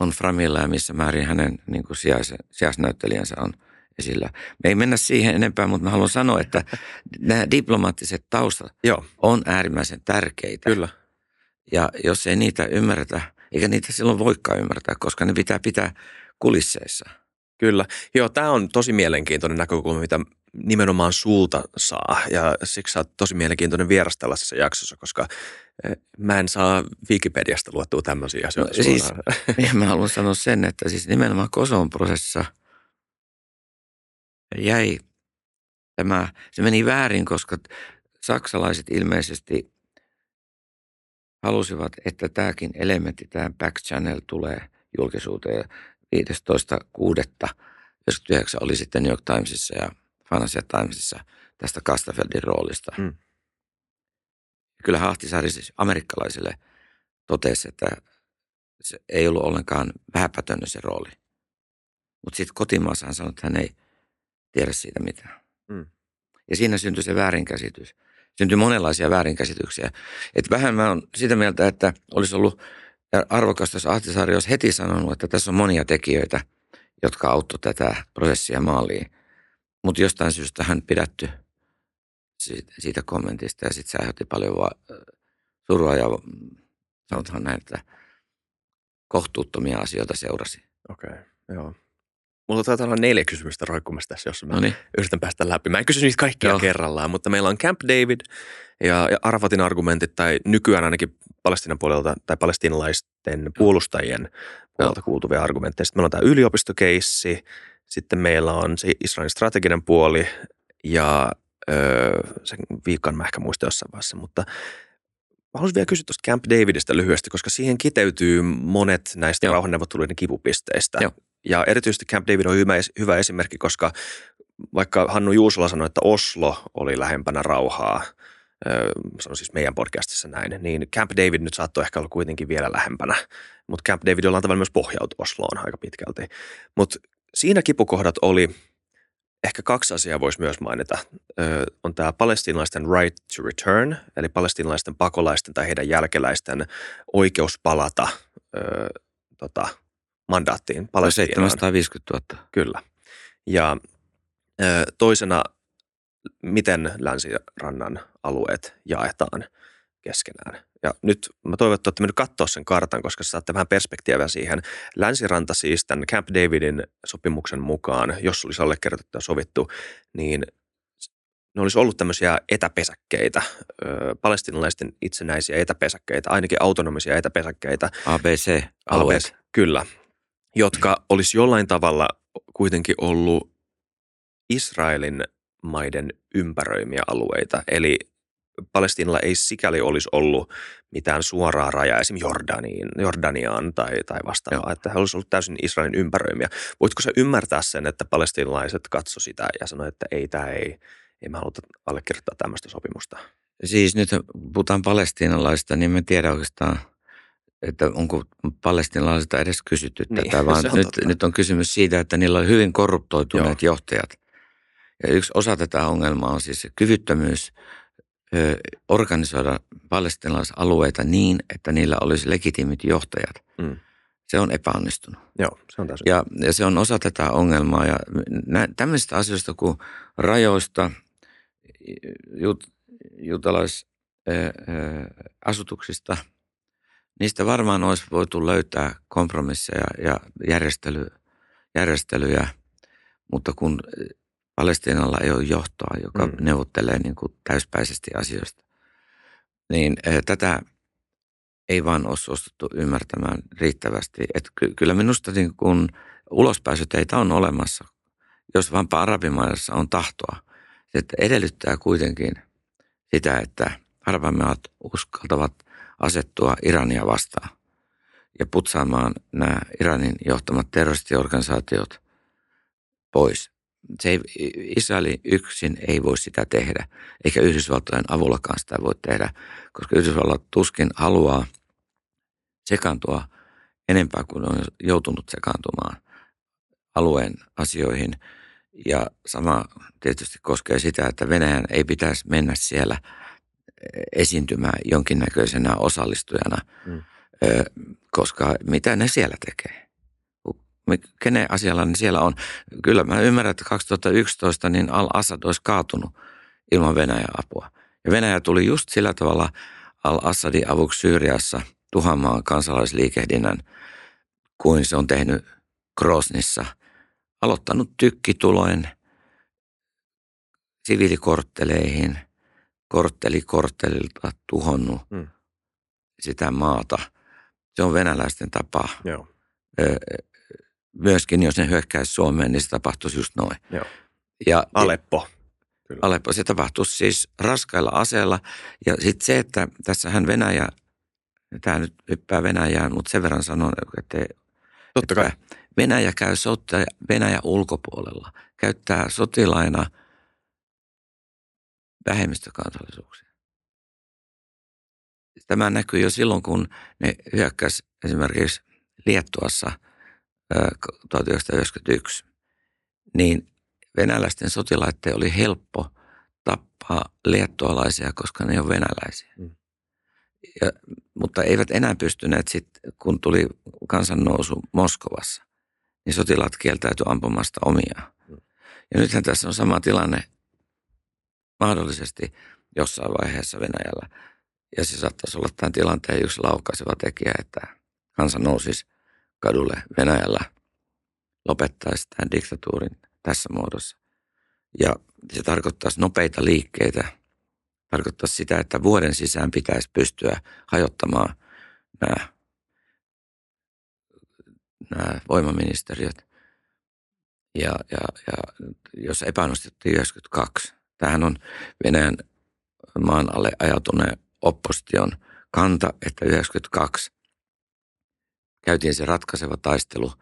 on Framilla ja missä määrin hänen niin kuin sijais, sijaisnäyttelijänsä on esillä. Me ei mennä siihen enempää, mutta mä haluan sanoa, että nämä diplomaattiset taustat Joo. on äärimmäisen tärkeitä. Kyllä. Ja jos ei niitä ymmärretä, eikä niitä silloin voikaan ymmärtää, koska ne pitää pitää kulisseissa. Kyllä. Joo, tämä on tosi mielenkiintoinen näkökulma, mitä nimenomaan sulta saa. Ja siksi sä oot tosi mielenkiintoinen vieras tällaisessa jaksossa, koska mä en saa Wikipediasta luettua tämmöisiä asioita. No, siis, mä haluan sanoa sen, että siis nimenomaan Kosovon prosessissa jäi tämä, se meni väärin, koska saksalaiset ilmeisesti halusivat, että tämäkin elementti, tämä back channel tulee julkisuuteen. 15.6.1999 oli sitten New York Timesissa ja Financial Timesissa tästä Kastafeldin roolista. Mm. Kyllä Ahtisaari siis amerikkalaisille totesi, että se ei ollut ollenkaan vähäpätöinen se rooli. Mutta sitten kotimaassa hän sanoi, että hän ei tiedä siitä mitään. Mm. Ja siinä syntyi se väärinkäsitys. Syntyi monenlaisia väärinkäsityksiä. Et vähän mä oon sitä mieltä, että olisi ollut arvokasta, jos Ahtisaari olisi heti sanonut, että tässä on monia tekijöitä, jotka auttoi tätä prosessia maaliin. Mutta jostain syystä hän pidätty siitä, siitä kommentista ja sitten se aiheutti paljon va- surua ja sanotaan näin, että kohtuuttomia asioita seurasi. Okei, okay, joo. Mulla taitaa olla neljä kysymystä roikkumassa tässä, jos mä Noniin. yritän päästä läpi. Mä en kysy niitä kaikkia Joo. kerrallaan, mutta meillä on Camp David ja, ja Arafatin argumentit, tai nykyään ainakin Palestinan puolelta, tai palestinalaisten puolustajien puolelta kuultuvia argumentteja. Sitten meillä on tämä yliopistokeissi, sitten meillä on se Israelin strateginen puoli, ja öö, sen viikon mä ehkä muistan jossain vaiheessa, mutta Mä haluaisin vielä kysyä tuosta Camp Davidista lyhyesti, koska siihen kiteytyy monet näistä Joo. rauhanneuvotteluiden kipupisteistä. Joo. Ja erityisesti Camp David on hyvä, hyvä esimerkki, koska vaikka Hannu Juusola sanoi, että Oslo oli lähempänä rauhaa, öö, se on siis meidän podcastissa näin, niin Camp David nyt saattoi ehkä olla kuitenkin vielä lähempänä. Mutta Camp David jollain tavalla myös pohjautui Osloon aika pitkälti. Mutta siinä kipukohdat oli, ehkä kaksi asiaa voisi myös mainita. Ö, on tämä palestinalaisten right to return, eli palestinalaisten pakolaisten tai heidän jälkeläisten oikeus palata ö, tota, mandaattiin Palestiinaan. 750 000. Kyllä. Ja ö, toisena, miten länsirannan alueet jaetaan keskenään. Ja nyt mä toivon, että olette mennyt katsoa sen kartan, koska saatte vähän perspektiiviä siihen. Länsiranta siis tämän Camp Davidin sopimuksen mukaan, jos olisi allekirjoitettu ja sovittu, niin ne olisi ollut tämmöisiä etäpesäkkeitä, ö, palestinalaisten itsenäisiä etäpesäkkeitä, ainakin autonomisia etäpesäkkeitä, ABC-alueet. Alueet, kyllä, jotka olisi jollain tavalla kuitenkin ollut Israelin maiden ympäröimiä alueita. Eli Palestiinalla ei sikäli olisi ollut mitään suoraa rajaa esim. Jordaniin, Jordaniaan tai, tai vastaavaa, Joo. että he olisivat ollut täysin Israelin ympäröimiä. Voitko sä ymmärtää sen, että palestiinalaiset katso sitä ja sanoi, että ei, tämä ei, ei me haluta allekirjoittaa tämmöistä sopimusta? Siis nyt puhutaan palestiinalaisista, niin me tiedä oikeastaan, että onko palestiinalaisilta edes kysytty Niin, tätä, vaan se on nyt, totta. nyt on kysymys siitä, että niillä on hyvin korruptoituneet Joo. johtajat. Ja yksi osa tätä ongelmaa on siis se kyvyttömyys organisoida palestinalaisalueita niin, että niillä olisi legitiimit johtajat. Mm. Se on epäonnistunut. Joo, se on täysin. Ja, ja se on osa tätä ongelmaa. Ja nä, tämmöisistä asioista kuin rajoista, jut, juutalaisasutuksista, niistä varmaan olisi voitu löytää kompromisseja ja järjestely, järjestelyjä, mutta kun Palestiinalla ei ole johtoa, joka Mm. neuvottelee niin kuin täyspäisesti asioista, niin eh, tätä ei vaan ole suostuttu ymmärtämään riittävästi. Et ky- kyllä minusta niin kun ulospääsyteitä on olemassa, jos vaan arabimaissa on tahtoa. Se että edellyttää kuitenkin sitä, että arabimaat uskaltavat asettua Irania vastaan ja putsaamaan nämä Iranin johtamat terroristiorganisaatiot pois. Se ei, Israeli yksin ei voi sitä tehdä, eikä Yhdysvaltojen avullakaan sitä voi tehdä, koska Yhdysvallat tuskin haluaa sekaantua enempää kuin on joutunut sekaantumaan alueen asioihin. Ja sama tietysti koskee sitä, että Venäjän ei pitäisi mennä siellä esiintymään jonkinnäköisenä osallistujana, Mm. ö, koska mitä ne siellä tekee? Kenen asialla ne siellä on? Kyllä mä ymmärrän, että 2011 niin Al-Assad olisi kaatunut ilman Venäjän apua. Ja Venäjä tuli just sillä tavalla Al-Assadin avuksi Syyriassa tuhamaan kansalaisliikehdinnän, kuin se on tehnyt Grosnissa. Aloittanut tykkituloin siviilikortteleihin, kortteli korttelilta tuhonnut Mm. sitä maata. Se on venäläisten tapa. Joo, Ö, Myöskin jos ne hyökkäisi Suomeen, niin se tapahtuisi just noin. Joo. Ja Aleppo. Kyllä. Aleppo, se tapahtuisi siis raskailla aseilla. Ja sitten se, että tässähän Venäjä, tämä nyt hyppää Venäjään, mutta sen verran sanon, että Totta kai. että Venäjä käy sotia Venäjän ulkopuolella, käyttää sotilaina vähemmistökansallisuuksia. Tämä näkyy jo silloin, kun ne hyökkäs esimerkiksi Liettuassa 1991, niin venäläisten sotilaiden oli helppo tappaa liettualaisia, koska ne on venäläisiä. Mm. Ja, mutta eivät enää pystyneet sitten, kun tuli kansannousu Moskovassa, niin sotilaat kieltäytyi ampumasta omia. Mm. Ja nythän tässä on sama tilanne mahdollisesti jossain vaiheessa Venäjällä. Ja se saattaisi olla tämän tilanteen yksi laukaiseva tekijä, että kansa nousisi kadulle Venäjällä, lopettaisi tämän diktatuurin tässä muodossa. Ja se tarkoittaisi nopeita liikkeitä. Tarkoittaisi sitä, että vuoden sisään pitäisi pystyä hajottamaan nämä, nämä voimaministeriöt. Ja, ja, ja jos epäonnistuttiin 92, tämähän on Venäjän maan alle ajautuneen opposition kanta, että 92 käytiin se ratkaiseva taistelu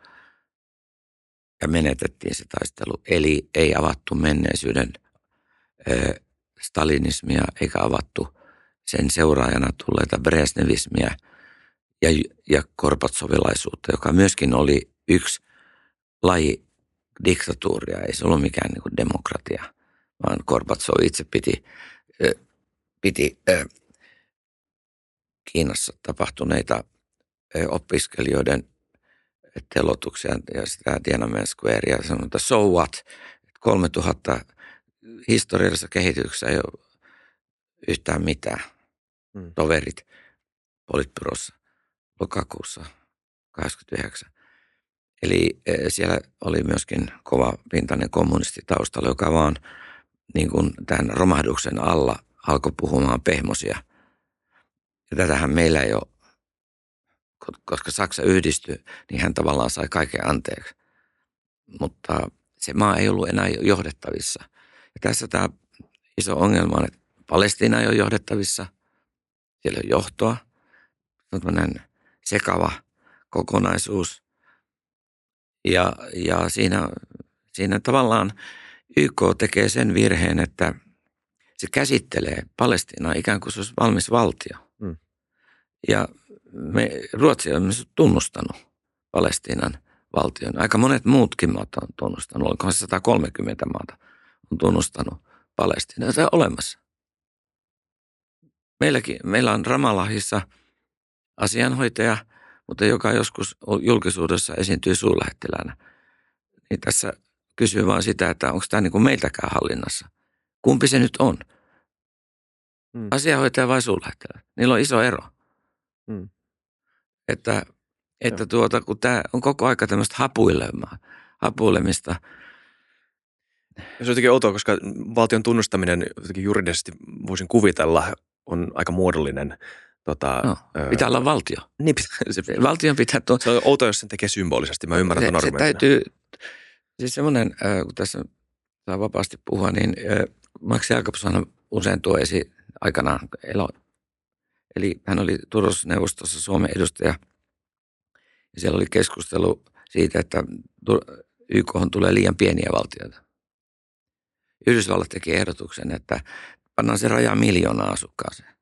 ja menetettiin se taistelu. Eli ei avattu menneisyyden ö, stalinismia eikä avattu sen seuraajana tulleita Brezhnevismia ja, ja korpatsovilaisuutta, joka myöskin oli yksi laji diktatuuria. Ei se ollut mikään niin kuin demokratia, vaan Korpatsov itse piti, piti Kiinassa tapahtuneita opiskelijoiden telotuksia ja sitä Tiananmen Squarea ja että so what? 3000 historiallisessa kehityksessä ei ole yhtään mitään. Hmm. Toverit politbyrossa lokakuussa 89. Eli siellä oli myöskin kova pintainen kommunisti taustalla, joka vaan niin kuin tämän romahduksen alla alkoi puhumaan pehmosia. Ja tätähän meillä ei ole koska Saksa yhdistyi, niin hän tavallaan sai kaiken anteeksi. Mutta se maa ei ollut enää johdettavissa. Ja tässä tämä iso ongelma on, että Palestiina ei ole johdettavissa. Siellä on johtoa. on sekava kokonaisuus. Ja, ja siinä, siinä tavallaan YK tekee sen virheen, että se käsittelee Palestiinaa ikään kuin se olisi valmis valtio. Mm. Ja me, Ruotsi on myös tunnustanut Palestiinan valtion. Aika monet muutkin maat on tunnustanut, olikohan se 130 maata on tunnustanut Palestiinan. Se on olemassa. Meilläkin, meillä on Ramallahissa asianhoitaja, mutta joka joskus julkisuudessa esiintyy suurlähettiläänä. Niin tässä kysyy vain sitä, että onko tämä niin kuin meiltäkään hallinnassa. Kumpi se nyt on? Hmm. Asianhoitaja vai suurlähettilä? Niillä on iso ero. Hmm. Että, että tuota, kun tämä on koko aika tämmöistä hapuilemaa, hapuilemista. Ja se on jotenkin outoa, koska valtion tunnustaminen jotenkin juridisesti voisin kuvitella on aika muodollinen Tota, no, pitää olla valtio. Niin, se, Valtion pitää... Tuo, se on outoa, jos sen tekee symbolisesti. Mä ymmärrän se, tuon se täytyy, siis semmoinen, kun tässä saa vapaasti puhua, niin Max Jakobson usein tuo esiin aikanaan elo, Eli hän oli turvallisuusneuvostossa Suomen edustaja. Ja siellä oli keskustelu siitä, että YK tulee liian pieniä valtioita. Yhdysvallat teki ehdotuksen, että pannaan se raja miljoonaa asukkaaseen.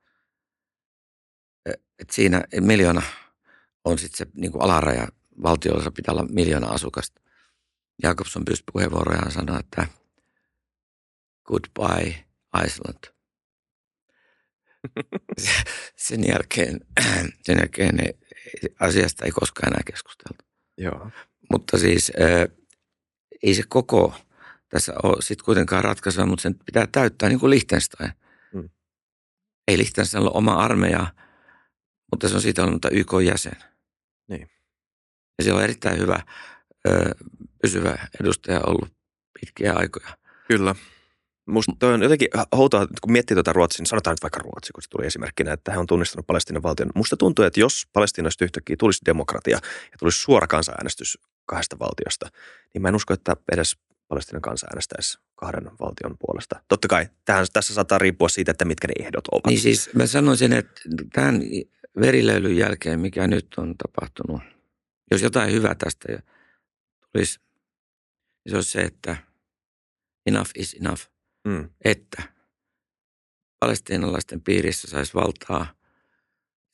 E, et siinä miljoona on sitten se niin kuin alaraja. Valtiolla pitää olla miljoona asukasta. Jakobson pyysi puheenvuoroja ja sanoi, että goodbye Iceland – sen jälkeen, sen jälkeen asiasta ei koskaan enää keskusteltu. Joo. Mutta siis ei se koko tässä ole sitten kuitenkaan ratkaisua, mutta sen pitää täyttää niin kuin Liechtenstein. Hmm. Ei Liechtenstein ole oma armeija, mutta se on siitä ollut YK-jäsen. Niin. Ja siellä on erittäin hyvä ö, pysyvä edustaja ollut pitkiä aikoja. Kyllä. Musta toi on jotenkin houtaa, kun miettii tuota Ruotsin, sanotaan nyt vaikka Ruotsi, kun se tuli esimerkkinä, että hän on tunnistanut Palestiinan valtion. Musta tuntuu, että jos Palestiinasta yhtäkkiä tulisi demokratia ja tulisi suora kansanäänestys kahdesta valtiosta, niin mä en usko, että edes Palestiinan kansa äänestäisi kahden valtion puolesta. Totta kai tähän, tässä saattaa riippua siitä, että mitkä ne ehdot ovat. Niin siis mä sanoisin, että tämän verilöylyn jälkeen, mikä nyt on tapahtunut, jos jotain hyvää tästä tulisi, niin se olisi se, että enough is enough – mm. että palestiinalaisten piirissä saisi valtaa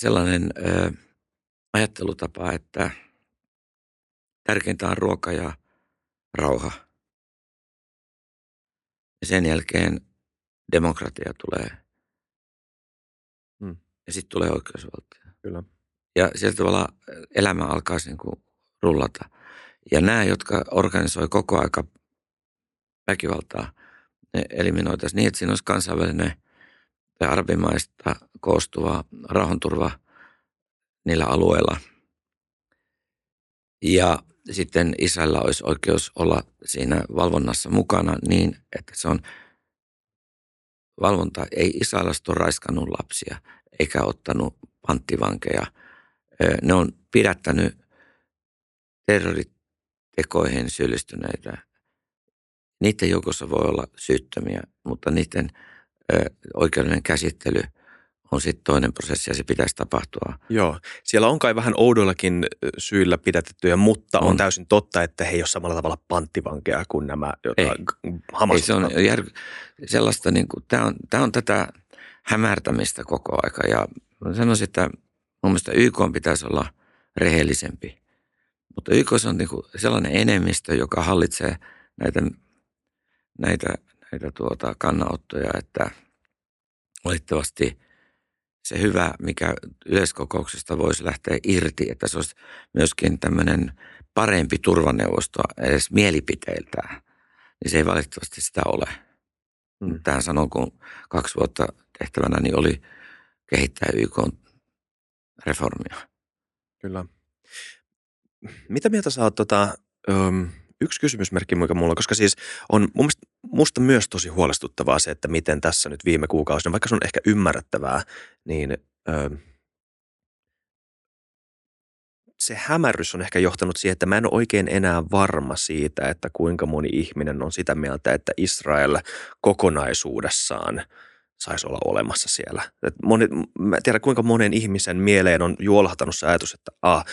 sellainen ö, ajattelutapa, että tärkeintä on ruoka ja rauha. Ja sen jälkeen demokratia tulee. Hmm. Ja sitten tulee oikeusvaltio. Kyllä. Ja sieltä tavalla elämä alkaa niin kuin rullata. Ja nämä, jotka organisoi koko aika väkivaltaa, ne eliminoitaisiin niin, että siinä olisi kansainvälinen ja arabimaista koostuva rauhanturva niillä alueilla. Ja sitten Israelilla olisi oikeus olla siinä valvonnassa mukana niin, että se on valvonta. Ei Israelista ole raiskannut lapsia eikä ottanut panttivankeja. Ne on pidättänyt terroritekoihin syyllistyneitä. Niiden joukossa voi olla syyttömiä, mutta niiden oikeudellinen käsittely – on sitten toinen prosessi ja se pitäisi tapahtua. Joo, siellä on kai vähän oudoillakin syillä pidätettyjä, mutta on, on täysin totta, että he ei ole samalla tavalla panttivankeja kuin nämä, jotka ei. Hamas... Ei, se on jär... sellaista, niin kuin, tämä, on, tämä on tätä hämärtämistä koko aika ja sanoisin, että mun mielestä YK pitäisi olla rehellisempi. Mutta YK on niin kuin sellainen enemmistö, joka hallitsee näitä, näitä, näitä tuota kannanottoja, että valitettavasti – se hyvä, mikä yleiskokouksesta voisi lähteä irti, että se olisi myöskin tämmöinen parempi turvaneuvosto edes mielipiteiltään, niin se ei valitettavasti sitä ole. Mm. Tähän sanon, kun kaksi vuotta tehtävänä niin oli kehittää YK reformia. Kyllä. Mitä mieltä sä oot tota, um, yksi kysymysmerkki, mikä mulla on, koska siis on mun mielestä, musta myös tosi huolestuttavaa se, että miten tässä nyt viime kuukausina, vaikka se on ehkä ymmärrettävää, niin ö, se hämärrys on ehkä johtanut siihen, että mä en ole oikein enää varma siitä, että kuinka moni ihminen on sitä mieltä, että Israel kokonaisuudessaan saisi olla olemassa siellä. Et moni, mä tiedän, kuinka monen ihmisen mieleen on juolahtanut se ajatus, että ah,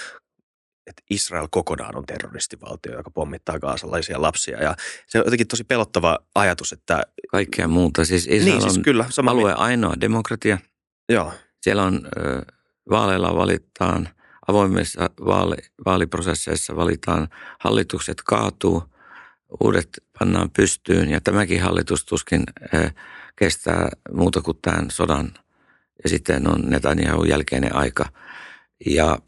että Israel kokonaan on terroristivaltio, joka pommittaa kaasalaisia lapsia. Ja se on jotenkin tosi pelottava ajatus, että... Kaikkea muuta. Siis Israel niin, siis on kyllä, sama alue mi- ainoa demokratia. Joo. Siellä on vaaleilla valitaan, avoimissa vaali, vaaliprosesseissa valitaan, hallitukset kaatuu, uudet pannaan pystyyn ja tämäkin hallitus tuskin kestää muuta kuin tämän sodan. Ja sitten on Netanyahu jälkeinen aika. Ja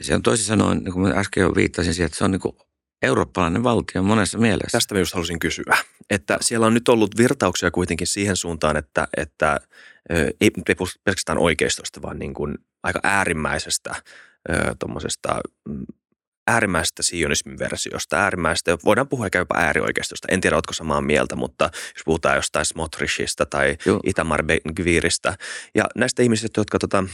se on toisin sanoen, niin kuin äsken jo viittasin siihen, että se on niin kuin eurooppalainen valtio monessa mielessä. Tästä just halusin kysyä, että siellä on nyt ollut virtauksia kuitenkin siihen suuntaan, että, että ei, ei pelkästään oikeistosta, vaan niin kuin aika äärimmäisestä tuommoisesta mm, äärimmäisestä sionismin versiosta, äärimmäisestä, voidaan puhua ehkä jopa äärioikeistosta. En tiedä, oletko samaa mieltä, mutta jos puhutaan jostain Smotrishista tai Joo. Itamar Ben-Gviristä ja näistä ihmisistä, jotka tota,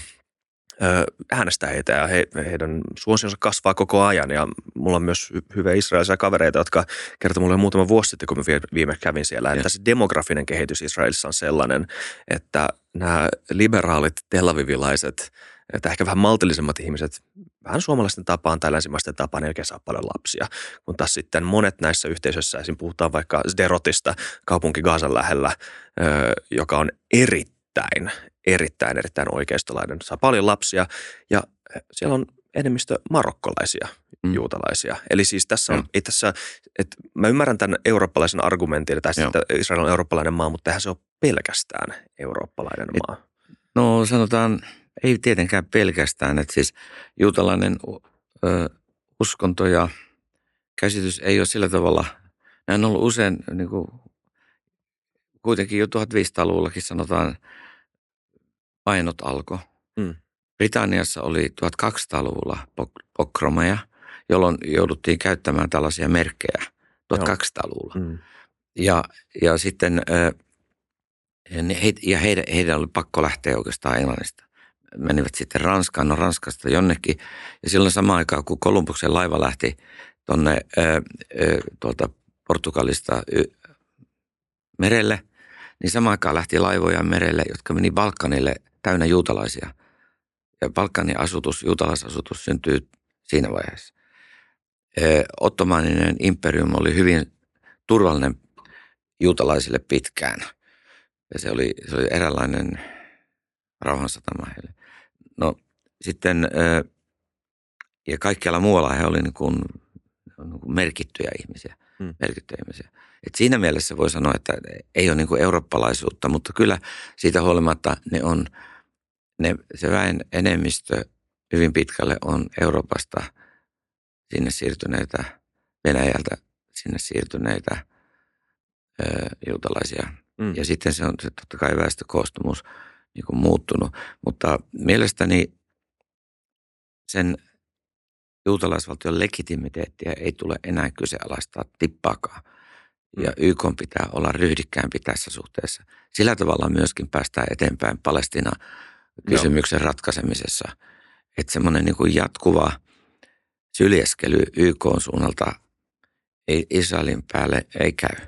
äänestää heitä ja he, heidän suosionsa kasvaa koko ajan. Ja mulla on myös hyviä israelisia kavereita, jotka kertoi mulle muutama vuosi sitten, kun mä viime kävin siellä, että se demografinen kehitys Israelissa on sellainen, että nämä liberaalit telavivilaiset, että ehkä vähän maltillisemmat ihmiset, vähän suomalaisten tapaan tai länsimaisten tapaan ei oikein saa paljon lapsia. Kun taas sitten monet näissä yhteisöissä, esim. puhutaan vaikka Sderotista, kaupunki Gaasan lähellä, joka on erittäin, erittäin, erittäin oikeistolainen. Saa paljon lapsia ja siellä on enemmistö marokkolaisia mm. juutalaisia. Eli siis tässä on, mm. ei tässä, että mä ymmärrän tämän eurooppalaisen argumentin, että Israel on eurooppalainen maa, mutta eihän se ole pelkästään eurooppalainen Et, maa. No sanotaan, ei tietenkään pelkästään, että siis juutalainen ö, uskonto ja käsitys ei ole sillä tavalla, näin on ollut usein niin kuin, kuitenkin jo 1500-luvullakin sanotaan, painot alkoi. Mm. Britanniassa oli 1200-luvulla pokromeja, jolloin jouduttiin käyttämään tällaisia merkkejä 1200-luvulla. Mm. Ja, ja sitten he, ja heidän, heidän oli pakko lähteä oikeastaan Englannista. Menivät sitten Ranskaan, no Ranskasta jonnekin. Ja silloin samaan aikaan, kun Kolumbuksen laiva lähti tuonne tuolta Portugalista merelle, niin samaan aikaan lähti laivoja merelle, jotka meni Balkanille täynnä juutalaisia. Ja Balkanin asutus, juutalaisasutus syntyy siinä vaiheessa. Ottomaaninen imperium oli hyvin turvallinen juutalaisille pitkään. Ja se oli, se oli eräänlainen rauhansatama heille. No sitten, ja kaikkialla muualla he olivat niin kuin, niin kuin merkittyjä ihmisiä. Hmm. Merkittyjä ihmisiä. Et siinä mielessä voi sanoa, että ei ole niin kuin eurooppalaisuutta, mutta kyllä siitä huolimatta ne on, ne, se väen enemmistö hyvin pitkälle on Euroopasta sinne siirtyneitä, Venäjältä sinne siirtyneitä ö, juutalaisia. Mm. Ja sitten se on se totta kai väestökoostumus niin kuin muuttunut. Mutta mielestäni sen juutalaisvaltion legitimiteettiä ei tule enää kyseenalaistaa tippaakaan. Ja mm. YK pitää olla ryhdikkäämpi tässä suhteessa. Sillä tavalla myöskin päästään eteenpäin Palestina-kysymyksen Joo. ratkaisemisessa. Että semmoinen niin kuin jatkuva syljeskely YK suunnalta ei Israelin päälle ei käy.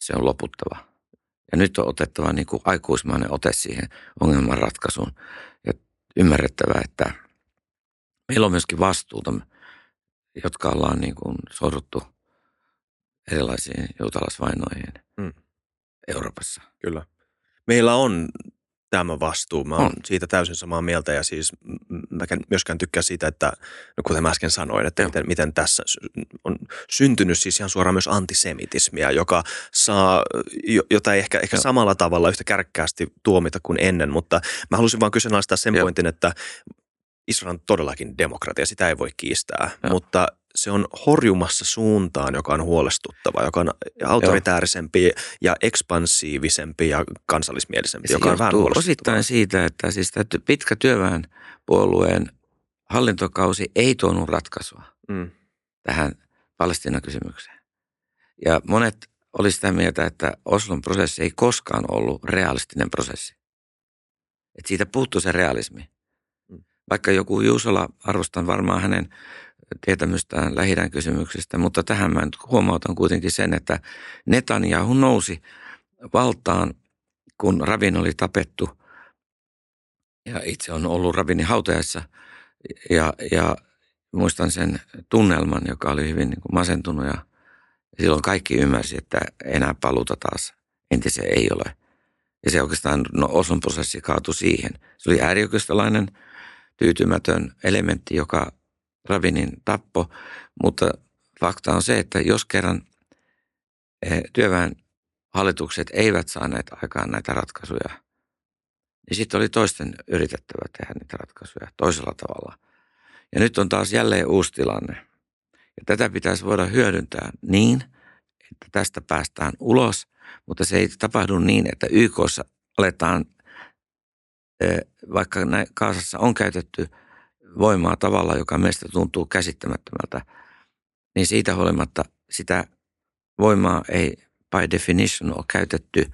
Se on loputtava. Ja nyt on otettava niin kuin aikuismainen ote siihen ongelman ratkaisuun. Ja ymmärrettävä, että meillä on myöskin vastuuta, jotka ollaan niin kuin sorruttu erilaisiin juutalaisvainoihin hmm. Euroopassa. Kyllä. Meillä on tämä vastuu. Mä oon siitä täysin samaa mieltä ja siis mä myöskään tykkää siitä, että no kuten mä äsken sanoin, että miten, miten tässä on syntynyt siis ihan suoraan myös antisemitismia, joka saa, jota ei ehkä, ehkä samalla tavalla yhtä kärkkäästi tuomita kuin ennen, mutta mä halusin vaan kyseenalaistaa sen Joo. pointin, että Israel on todellakin demokratia, sitä ei voi kiistää, Joo. mutta se on horjumassa suuntaan, joka on huolestuttava, joka on autoritäärisempi ja ekspansiivisempi ja kansallismielisempi, se joka on vähän osittain siitä, että siis pitkä työväen puolueen hallintokausi ei tuonut ratkaisua mm. tähän Palestina-kysymykseen. Ja monet oli sitä mieltä, että Oslon prosessi ei koskaan ollut realistinen prosessi. Että siitä puuttuu se realismi. Mm. Vaikka joku Juusola, arvostan varmaan hänen tietämystään lähidän kysymyksistä, mutta tähän mä nyt huomautan kuitenkin sen, että Netanyahu nousi valtaan, kun Rabin oli tapettu ja itse on ollut Rabinin hautajassa ja, ja muistan sen tunnelman, joka oli hyvin niin kuin masentunut ja silloin kaikki ymmärsi, että enää paluuta taas entiseen ei ole. Ja se oikeastaan, no Oslon prosessi kaatui siihen. Se oli äärioikeistolainen tyytymätön elementti, joka Rabinin tappo, mutta fakta on se, että jos kerran eh, työväen hallitukset eivät saaneet aikaan näitä ratkaisuja, niin sitten oli toisten yritettävä tehdä niitä ratkaisuja toisella tavalla. Ja nyt on taas jälleen uusi tilanne. Ja tätä pitäisi voida hyödyntää niin, että tästä päästään ulos, mutta se ei tapahdu niin, että YKssa aletaan, eh, vaikka Kaasassa on käytetty – voimaa tavalla, joka meistä tuntuu käsittämättömältä, niin siitä huolimatta sitä voimaa ei by definition ole käytetty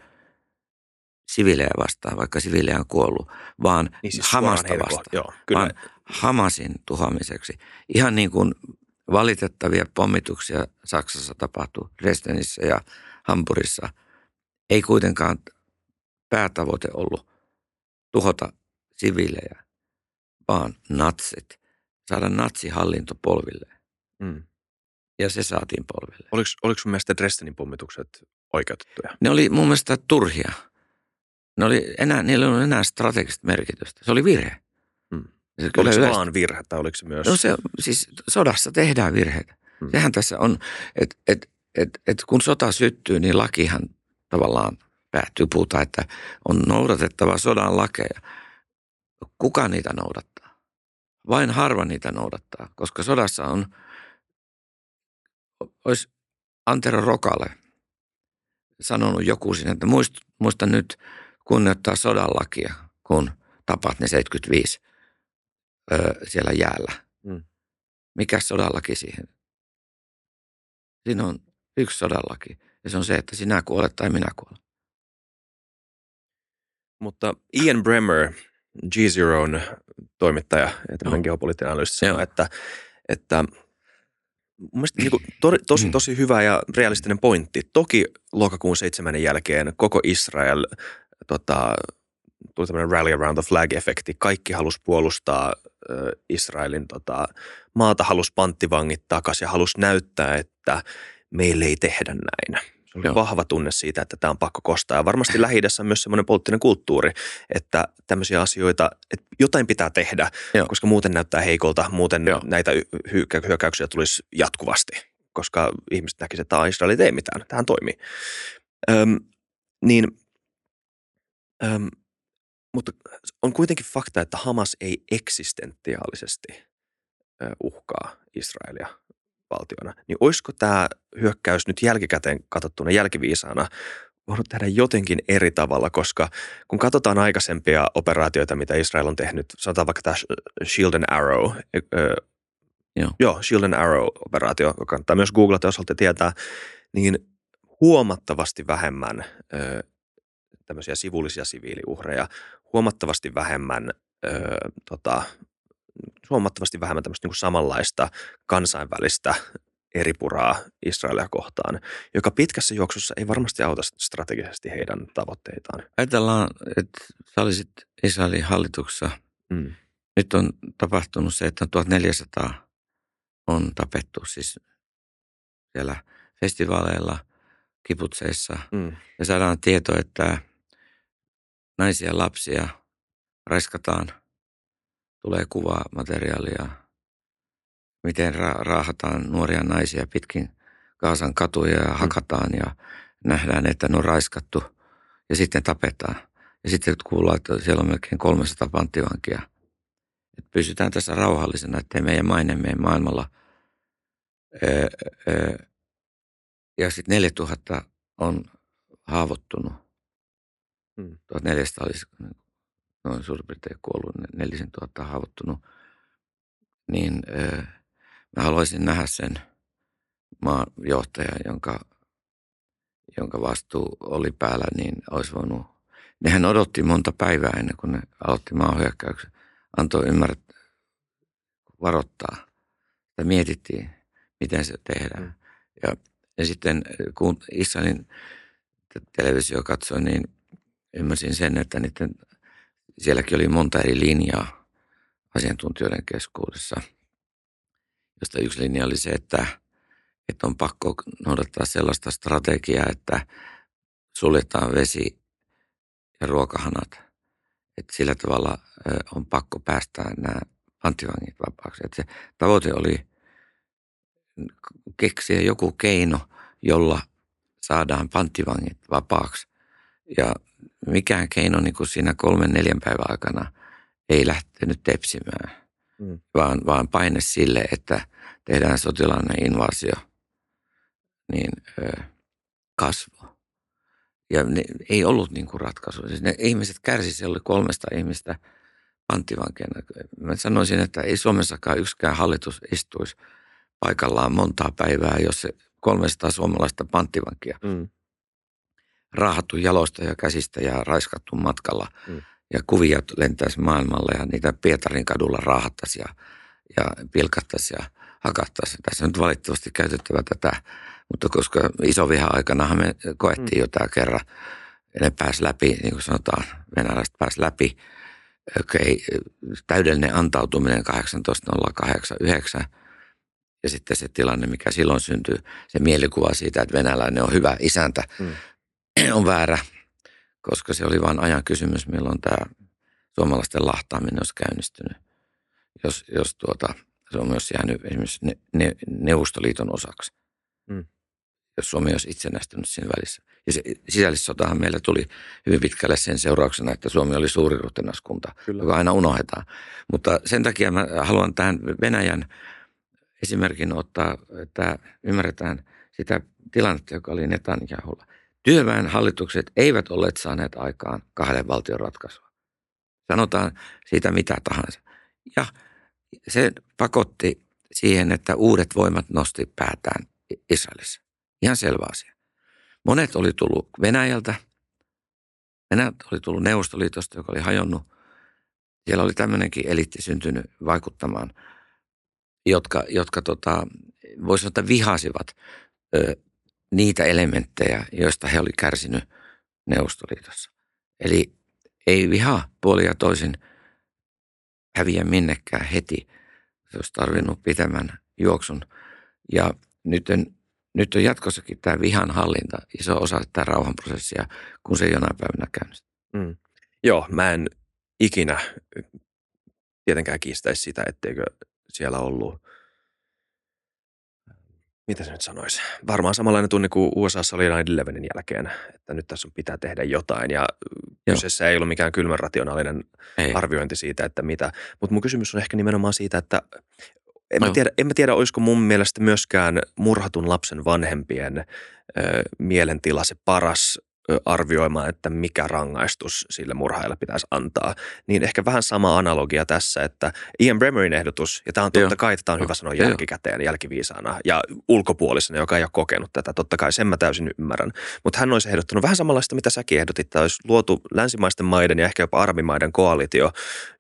sivilejä vastaan, vaikka sivilejä on kuollut, vaan niin siis Hamasta vastaan, Joo, kyllä. vaan Hamasin tuhoamiseksi. Ihan niin kuin valitettavia pommituksia Saksassa tapahtuu, Dresdenissä ja Hampurissa, ei kuitenkaan päätavoite ollut tuhota siviilejä, natsit, saada natsihallinto polvilleen. Mm. Ja se saatiin polville. Oliko, oliko sun mielestä Dresdenin pommitukset oikeutettuja? Ne oli mun mielestä turhia. Ne oli enää, niillä ei ollut enää strategista merkitystä. Se oli virhe. Hmm. Se oliko se yleistä... vaan virhe tai oliko se myös? No se, siis sodassa tehdään virheitä. Hmm. Sehän tässä on, että et, et, et kun sota syttyy, niin lakihan tavallaan päättyy. Puhutaan, että on noudatettava sodan lakeja. Kuka niitä noudattaa? Vain harva niitä noudattaa, koska sodassa on, olisi Antero Rokalle sanonut joku sinne, että muist, muista nyt kunnioittaa sodan lakia, kun tapaat ne 75 ö, siellä jäällä. Mm. Mikä sodallaki siihen? Siinä on yksi sodallaki ja se on se, että sinä kuolet tai minä kuolen. Mutta Ian Bremmer – G-Zeron toimittaja ja tämmöinen no. geopoliittinen analyysti sanoi, että, että Mielestäni niin to, tosi, mm. tosi hyvä ja realistinen pointti. Toki lokakuun seitsemännen jälkeen koko Israel tota, tuli tämmöinen rally around the flag-efekti. Kaikki halusi puolustaa äh, Israelin tota, maata, halusi panttivangit takaisin ja halusi näyttää, että meille ei tehdä näin. Oli Joo. vahva tunne siitä, että tämä on pakko kostaa. Ja varmasti lähi on myös semmoinen poliittinen kulttuuri, että tämmöisiä asioita, että jotain pitää tehdä, Joo. koska muuten näyttää heikolta. Muuten Joo. näitä hyökkäyksiä tulisi jatkuvasti, koska ihmiset näkisivät, että Israel ei tee mitään. Tähän toimii. Öm, niin, öm, mutta on kuitenkin fakta, että Hamas ei eksistentiaalisesti uhkaa Israelia valtiona, niin olisiko tämä hyökkäys nyt jälkikäteen katsottuna jälkiviisaana voinut tehdä jotenkin eri tavalla, koska kun katsotaan aikaisempia operaatioita, mitä Israel on tehnyt, sanotaan vaikka tämä Shield and Arrow, joo. joo, Shield and Arrow-operaatio, joka kannattaa myös googlata, jos haluatte tietää, niin huomattavasti vähemmän äh, tämmöisiä sivullisia siviiliuhreja, huomattavasti vähemmän äh, tota, huomattavasti vähemmän tämmöistä niin samanlaista kansainvälistä eripuraa Israelia kohtaan, joka pitkässä juoksussa ei varmasti auta strategisesti heidän tavoitteitaan. Ajatellaan, että sä olisit Israelin hallituksessa. Mm. Nyt on tapahtunut se, että 1400 on tapettu siis siellä festivaaleilla, kiputseissa. Mm. Ja saadaan tieto, että naisia ja lapsia raiskataan – tulee kuvaa materiaalia, miten ra- raahataan nuoria naisia pitkin Kaasan katuja ja mm. hakataan ja nähdään, että ne on raiskattu ja sitten tapetaan. Ja sitten kuullaan, että siellä on melkein 300 panttivankia. Että pysytään tässä rauhallisena, ettei meidän mainemme maailmalla. Öö, öö, ja sitten 4000 on haavoittunut. Hmm. 1400 olisi noin suurin piirtein kuollut, nelisen tuhatta haavoittunut, niin ö, mä haluaisin nähdä sen maajohtajan, jonka, jonka vastuu oli päällä, niin olisi voinut, nehän odotti monta päivää ennen kuin ne aloitti maahyökkäyksen, antoi ymmärtää, varoittaa, että mietittiin, miten se tehdään. Mm. Ja, ja sitten kun Israelin televisio katsoi, niin ymmärsin sen, että niiden sielläkin oli monta eri linjaa asiantuntijoiden keskuudessa, josta yksi linja oli se, että, että on pakko noudattaa sellaista strategiaa, että suljetaan vesi ja ruokahanat. Että sillä tavalla on pakko päästä nämä panttivangit vapaaksi. Että se tavoite oli keksiä joku keino, jolla saadaan panttivangit vapaaksi. Ja mikään keino niin kuin siinä kolmen neljän päivän aikana ei lähtenyt tepsimään, mm. vaan, vaan paine sille, että tehdään sotilainen invasio, niin ö, kasvo. Ja ne, ei ollut niin kuin ratkaisu. Siis ne ihmiset kärsivät, siellä oli kolmesta ihmistä panttivankeina. Mä sanoisin, että ei Suomessakaan yksikään hallitus istuisi paikallaan montaa päivää, jos se 300 suomalaista panttivankia mm raahattu jaloista ja käsistä ja raiskattu matkalla. Mm. Ja kuvia lentäisi maailmalle ja niitä Pietarin kadulla raahattaisi ja, ja pilkattaisi ja hakattaisi. Tässä on nyt valitettavasti käytettävä tätä, mutta koska iso viha aikana me koettiin mm. jo tämä kerran. Ne pääsi läpi, niin kuin sanotaan, venäläiset pääsi läpi. Okay, täydellinen antautuminen 18.089 ja sitten se tilanne, mikä silloin syntyy, se mielikuva siitä, että venäläinen on hyvä isäntä, mm. on väärä, koska se oli vain ajan kysymys, milloin tämä suomalaisten lahtaaminen olisi käynnistynyt. Jos, jos tuota, se on myös jäänyt esimerkiksi ne, ne, Neuvostoliiton osaksi. Mm. Jos Suomi olisi itsenäistynyt siinä välissä. Ja se sisällissotahan meillä tuli hyvin pitkälle sen seurauksena, että Suomi oli suuri ruhtinaskunta, joka aina unohdetaan. Mutta sen takia mä haluan tähän Venäjän esimerkin ottaa, että ymmärretään sitä tilannetta, joka oli Netanyahulla. Työväen hallitukset eivät olleet saaneet aikaan kahden valtion ratkaisua. Sanotaan siitä mitä tahansa. Ja se pakotti siihen, että uudet voimat nosti päätään Israelissa. Ihan selvä asia. Monet oli tullut Venäjältä. Venäjältä oli tullut Neuvostoliitosta, joka oli hajonnut. Siellä oli tämmöinenkin eliitti syntynyt vaikuttamaan, jotka, jotka tota, voisi sanoa, että vihasivat niitä elementtejä, joista he olivat kärsinyt Neuvostoliitossa. Eli ei viha puoli ja toisin häviä minnekään heti. Se olisi tarvinnut pitemmän juoksun. Ja nyt nyt on jatkossakin tämä vihan hallinta iso osa tätä rauhanprosessia, kun se jonain päivänä käynnistyy. Mm. Joo, mä en ikinä tietenkään kiistäisi sitä, etteikö siellä ollut, mitä se nyt sanoisi, varmaan samanlainen tunne kuin USAssa oli 9-11 jälkeen, että nyt tässä on pitää tehdä jotain ja Joo. kyseessä ei ollut mikään kylmän rationaalinen ei. arviointi siitä, että mitä. Mutta mun kysymys on ehkä nimenomaan siitä, että en mä, tiedä, en mä tiedä, olisiko mun mielestä myöskään murhatun lapsen vanhempien ö, mielentila se paras arvioimaan, että mikä rangaistus sille murhaajalle pitäisi antaa. Niin ehkä vähän sama analogia tässä, että Ian Bremerin ehdotus, ja tämä on totta kai, tämä on hyvä sanoa jälkikäteen, jälkiviisaana ja ulkopuolisena, joka ei ole kokenut tätä. Totta kai sen mä täysin ymmärrän. Mutta hän olisi ehdottanut vähän samanlaista, mitä säkin ehdotit. Tämä olisi luotu länsimaisten maiden ja ehkä jopa arabimaiden koalitio,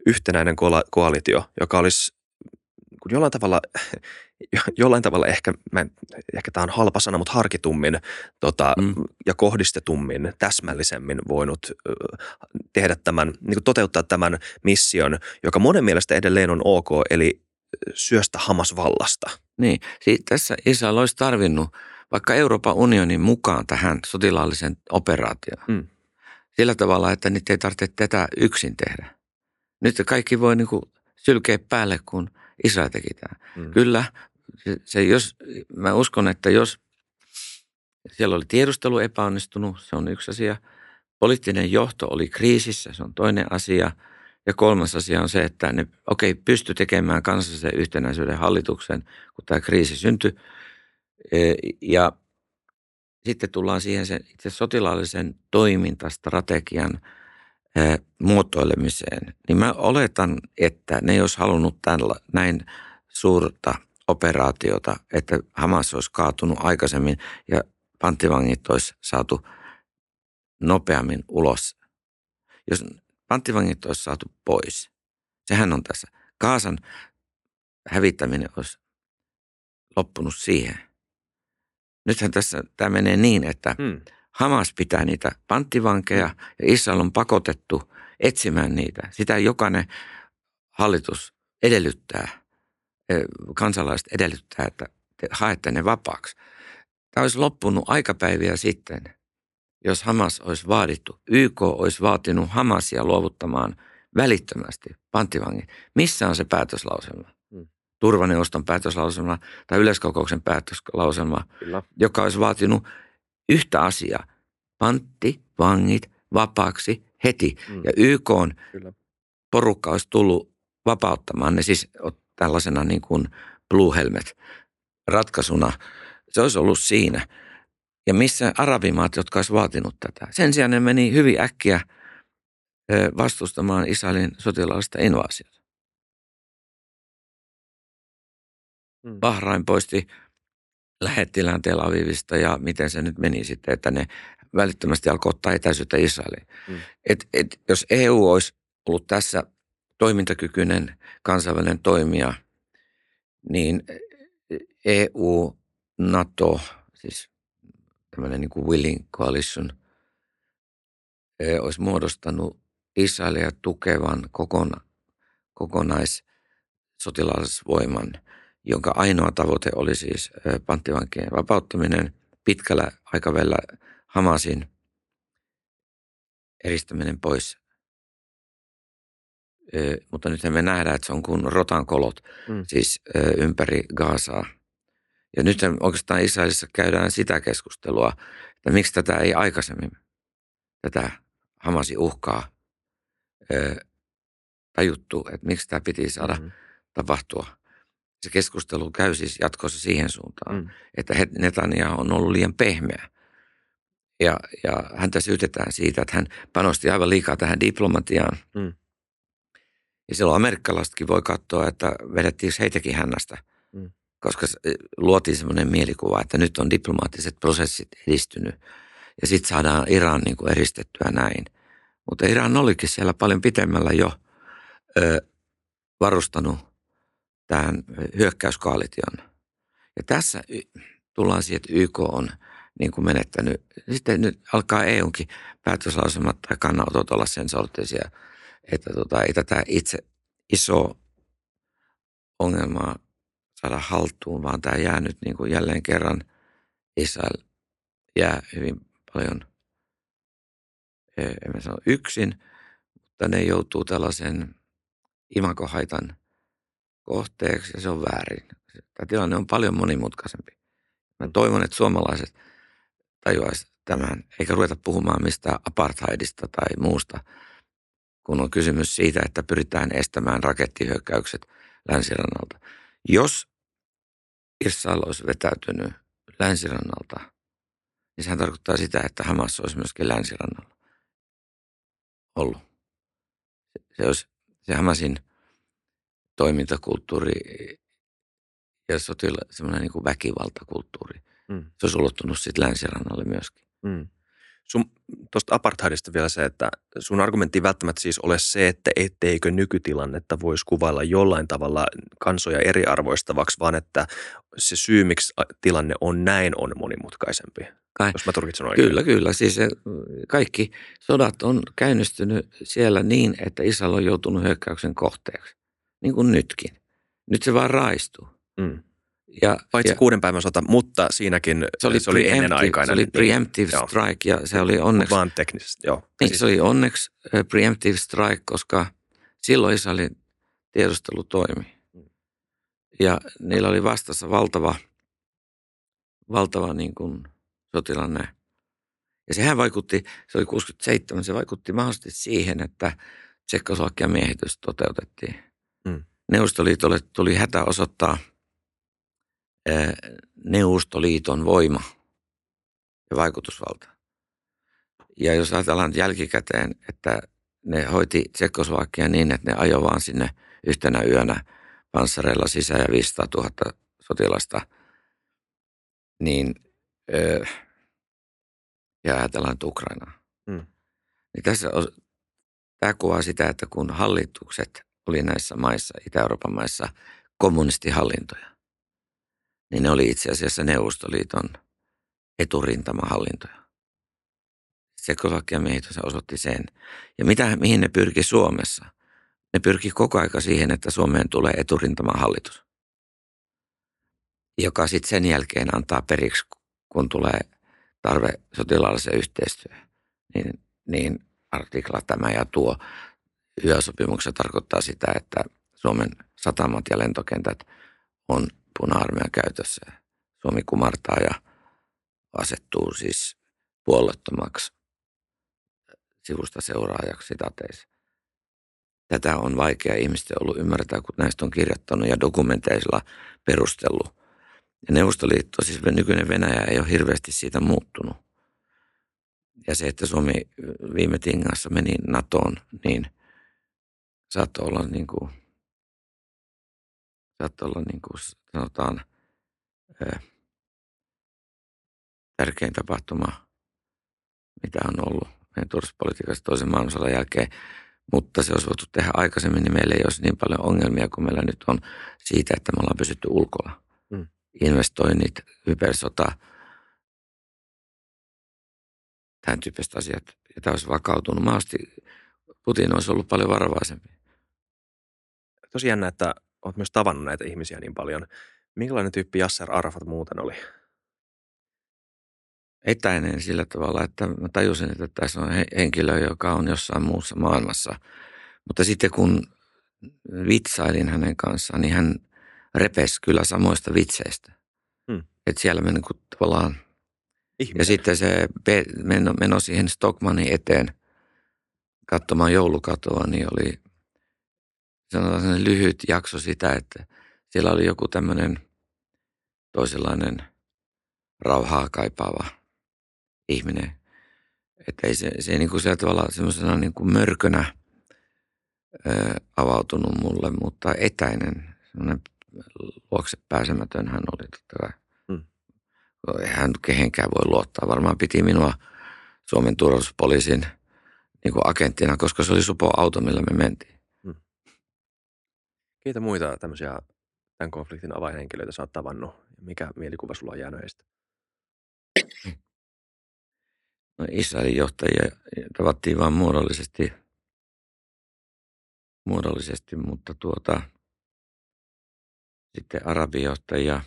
yhtenäinen koalitio, joka olisi jollain tavalla jollain tavalla ehkä, mä en, ehkä tämä on halpa sana, mutta harkitummin tota, mm. ja kohdistetummin, täsmällisemmin voinut tehdä tämän, niin kuin toteuttaa tämän mission, joka monen mielestä edelleen on ok, eli syöstä Hamas vallasta. Niin, siis tässä Israel olisi tarvinnut vaikka Euroopan unionin mukaan tähän sotilaalliseen operaatioon. Mm. Sillä tavalla, että niitä ei tarvitse tätä yksin tehdä. Nyt kaikki voi niin kuin sylkeä päälle, kun Israel teki tämä. Mm. Kyllä, se, se jos, mä uskon, että jos siellä oli tiedustelu epäonnistunut, se on yksi asia. Poliittinen johto oli kriisissä, se on toinen asia. Ja kolmas asia on se, että ne, okei, okay, pysty tekemään kansallisen yhtenäisyyden hallituksen, kun tämä kriisi syntyi. E, ja sitten tullaan siihen sen itse sotilaallisen toimintastrategian muotoilemiseen. Niin mä oletan, että ne olisi halunnut tällä, näin suurta – operaatiota, että Hamas olisi kaatunut aikaisemmin ja panttivangit olisi saatu nopeammin ulos. Jos panttivangit olisi saatu pois, sehän on tässä. Kaasan hävittäminen olisi loppunut siihen. Nythän tässä tämä menee niin, että hmm. Hamas pitää niitä panttivankeja ja Israel on pakotettu etsimään niitä. Sitä jokainen hallitus edellyttää – kansalaiset edellyttää, että te haette ne vapaaksi. Tämä olisi loppunut aikapäiviä sitten, jos Hamas olisi vaadittu. YK olisi vaatinut Hamasia luovuttamaan välittömästi panttivangin. Missä on se päätöslauselma? Hmm. Turvaneuvoston päätöslauselma tai yleiskokouksen päätöslauselma, Kyllä. joka olisi vaatinut yhtä asiaa. Panttivangit vapaaksi heti. Hmm. Ja YK on Kyllä. porukka olisi tullut vapauttamaan ne, siis tällaisena niin kuin Blue Helmet ratkaisuna. Se olisi ollut siinä. Ja missä arabimaat, jotka olisi vaatinut tätä. Sen sijaan ne meni hyvin äkkiä vastustamaan Israelin sotilaallista invaasiota. Hmm. Bahrain poisti lähettilään Tel Avivista ja miten se nyt meni sitten, että ne välittömästi alkoi ottaa etäisyyttä Israeliin. Hmm. Et, et, jos EU olisi ollut tässä toimintakykyinen kansainvälinen toimija, niin EU, NATO, siis tämmöinen niin kuin willing coalition, e, olisi muodostanut Israelia tukevan kokona, kokonaissotilasvoiman, jonka ainoa tavoite oli siis panttivankien vapauttaminen pitkällä aikavälillä Hamasin eristäminen pois mutta nyt me nähdään, että se on kuin rotankolot, mm. siis ympäri Gaasaa. Ja nyt oikeastaan Israelissa käydään sitä keskustelua, että miksi tätä ei aikaisemmin, tätä Hamasi uhkaa tajuttu, että miksi tämä piti saada mm-hmm. tapahtua. Se keskustelu käy siis jatkossa siihen suuntaan, mm. että Netanyahu on ollut liian pehmeä. Ja, ja häntä syytetään siitä, että hän panosti aivan liikaa tähän diplomatiaan. Mm. Ja silloin amerikkalaisetkin voi katsoa, että vedettiin heitäkin hännästä, mm. koska luotiin semmoinen mielikuva, että nyt on diplomaattiset prosessit edistynyt ja sitten saadaan Iran niin kuin eristettyä näin. Mutta Iran olikin siellä paljon pitemmällä jo ö, varustanut tähän hyökkäyskaalition. Ja tässä tullaan siihen, että YK on niin kuin menettänyt. Sitten nyt alkaa EUnkin päätöslausemat tai kannanotot olla sen sorttisia – että tota, ei tätä itse iso ongelmaa saada haltuun, vaan tämä jää nyt niin kuin jälleen kerran Israel jää hyvin paljon, en mä sano yksin, mutta ne joutuu tällaisen imakohaitan kohteeksi ja se on väärin. Tämä tilanne on paljon monimutkaisempi. Mä toivon, että suomalaiset tajuaisivat tämän, eikä ruveta puhumaan mistään apartheidista tai muusta, kun on kysymys siitä, että pyritään estämään rakettihyökkäykset länsirannalta. Jos Israel olisi vetäytynyt länsirannalta, niin sehän tarkoittaa sitä, että Hamas olisi myöskin länsirannalla ollut. Se, olisi, se Hamasin toimintakulttuuri ja sotila, semmoinen niin kuin väkivaltakulttuuri, mm. se olisi ulottunut sitten länsirannalle myöskin. Mm. Sun, tuosta apartheidista vielä se, että sun argumentti välttämättä siis ole se, että etteikö nykytilannetta voisi kuvailla jollain tavalla kansoja eriarvoistavaksi, vaan että se syy, miksi tilanne on näin, on monimutkaisempi. Kai. Jos mä turkitsen oikein. Kyllä, kyllä. Siis kaikki sodat on käynnistynyt siellä niin, että Israel on joutunut hyökkäyksen kohteeksi, niin kuin nytkin. Nyt se vaan raistuu. Mm. Ja, Paitsi ja, kuuden päivän sota, mutta siinäkin se oli, se oli ennenaikainen. Se oli niin, preemptive niin, strike ja se oli onneksi... Vaan teknisesti, joo. Niin, siis, se oli onneksi preemptive strike, koska silloin Israelin tiedustelu toimi. Ja niillä oli vastassa valtava, valtava niin kuin sotilanne. Ja sehän vaikutti, se oli 67, se vaikutti mahdollisesti siihen, että Tsekkoslovakian miehitys toteutettiin. Neuvostoliitolle tuli hätä osoittaa – Neuvostoliiton voima ja vaikutusvalta. Ja jos ajatellaan jälkikäteen, että ne hoiti Tsekoslovakia niin, että ne ajoi vaan sinne yhtenä yönä panssareilla sisään ja 500 000 sotilasta, niin ja ajatellaan että Ukrainaa. Mm. Niin tässä on, tämä kuvaa sitä, että kun hallitukset oli näissä maissa, Itä-Euroopan maissa, kommunistihallintoja, niin ne oli itse asiassa Neuvostoliiton eturintamahallintoja. Tsekoslovakian miehitys osoitti sen. Ja mitä, mihin ne pyrki Suomessa? Ne pyrki koko aika siihen, että Suomeen tulee eturintamahallitus, joka sitten sen jälkeen antaa periksi, kun tulee tarve sotilaalliseen yhteistyöhön. Niin, niin artikla tämä ja tuo yösopimuksessa tarkoittaa sitä, että Suomen satamat ja lentokentät on puna-armeijan käytössä. Suomi kumartaa ja asettuu siis puolettomaksi sivusta seuraajaksi sitateissa. Tätä on vaikea ihmisten ollut ymmärtää, kun näistä on kirjoittanut ja dokumenteisilla perustellut. Ja Neuvostoliitto, siis nykyinen Venäjä, ei ole hirveästi siitä muuttunut. Ja se, että Suomi viime tingassa meni NATOon, niin saattoi olla niin kuin saattoi olla niin kuin sanotaan tärkein tapahtuma, mitä on ollut meidän turvallisuuspolitiikassa toisen maailmansodan jälkeen. Mutta se olisi voitu tehdä aikaisemmin, niin meillä ei olisi niin paljon ongelmia kuin meillä nyt on siitä, että me ollaan pysytty ulkona. Mm. Investoinnit, hypersota, tämän tyyppiset asiat. Ja tämä olisi vakautunut. Mahdollisesti Putin olisi ollut paljon varovaisempi. Tosi jännä, että olet myös tavannut näitä ihmisiä niin paljon. Minkälainen tyyppi Jasser Arafat muuten oli? Etäinen sillä tavalla, että mä tajusin, että tässä on henkilö, joka on jossain muussa maailmassa. Mutta sitten kun vitsailin hänen kanssaan, niin hän repesi kyllä samoista vitseistä. Hmm. Että siellä me niin kuin tavallaan... Ihminen. Ja sitten se meno, meno siihen Stockmanin eteen katsomaan joulukatoa, niin oli sanotaan lyhyt jakso sitä, että siellä oli joku tämmöinen toisenlainen rauhaa kaipaava ihminen. Että ei se, se ei niin kuin sillä tavalla semmoisena niin kuin mörkönä ö, avautunut mulle, mutta etäinen, semmoinen luokse pääsemätön hän oli totta kai. Hmm. Hän kehenkään voi luottaa. Varmaan piti minua Suomen turvallisuuspoliisin niin kuin agenttina, koska se oli supo auto, millä me mentiin. Keitä muita tämmöisiä tämän konfliktin avainhenkilöitä sä oot tavannut? Mikä mielikuva sulla on jäänyt heistä? No Israelin johtajia tavattiin vain muodollisesti, muodollisesti, mutta tuota, sitten arabijohtajia,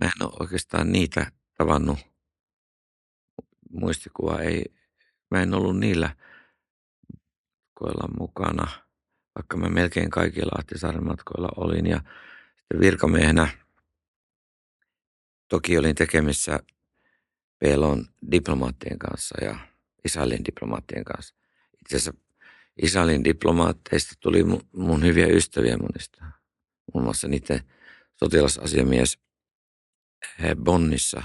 Mä en ole oikeastaan niitä tavannut. Muistikuva ei, mä en ollut niillä matkoilla mukana, vaikka mä melkein kaikilla Ahtisaaren matkoilla olin. Ja sitten virkamiehenä toki olin tekemissä Pelon diplomaattien kanssa ja Israelin diplomaattien kanssa. Itse asiassa Israelin diplomaatteista tuli mun hyviä ystäviä monista. Muun muassa niiden sotilasasiamies Bonnissa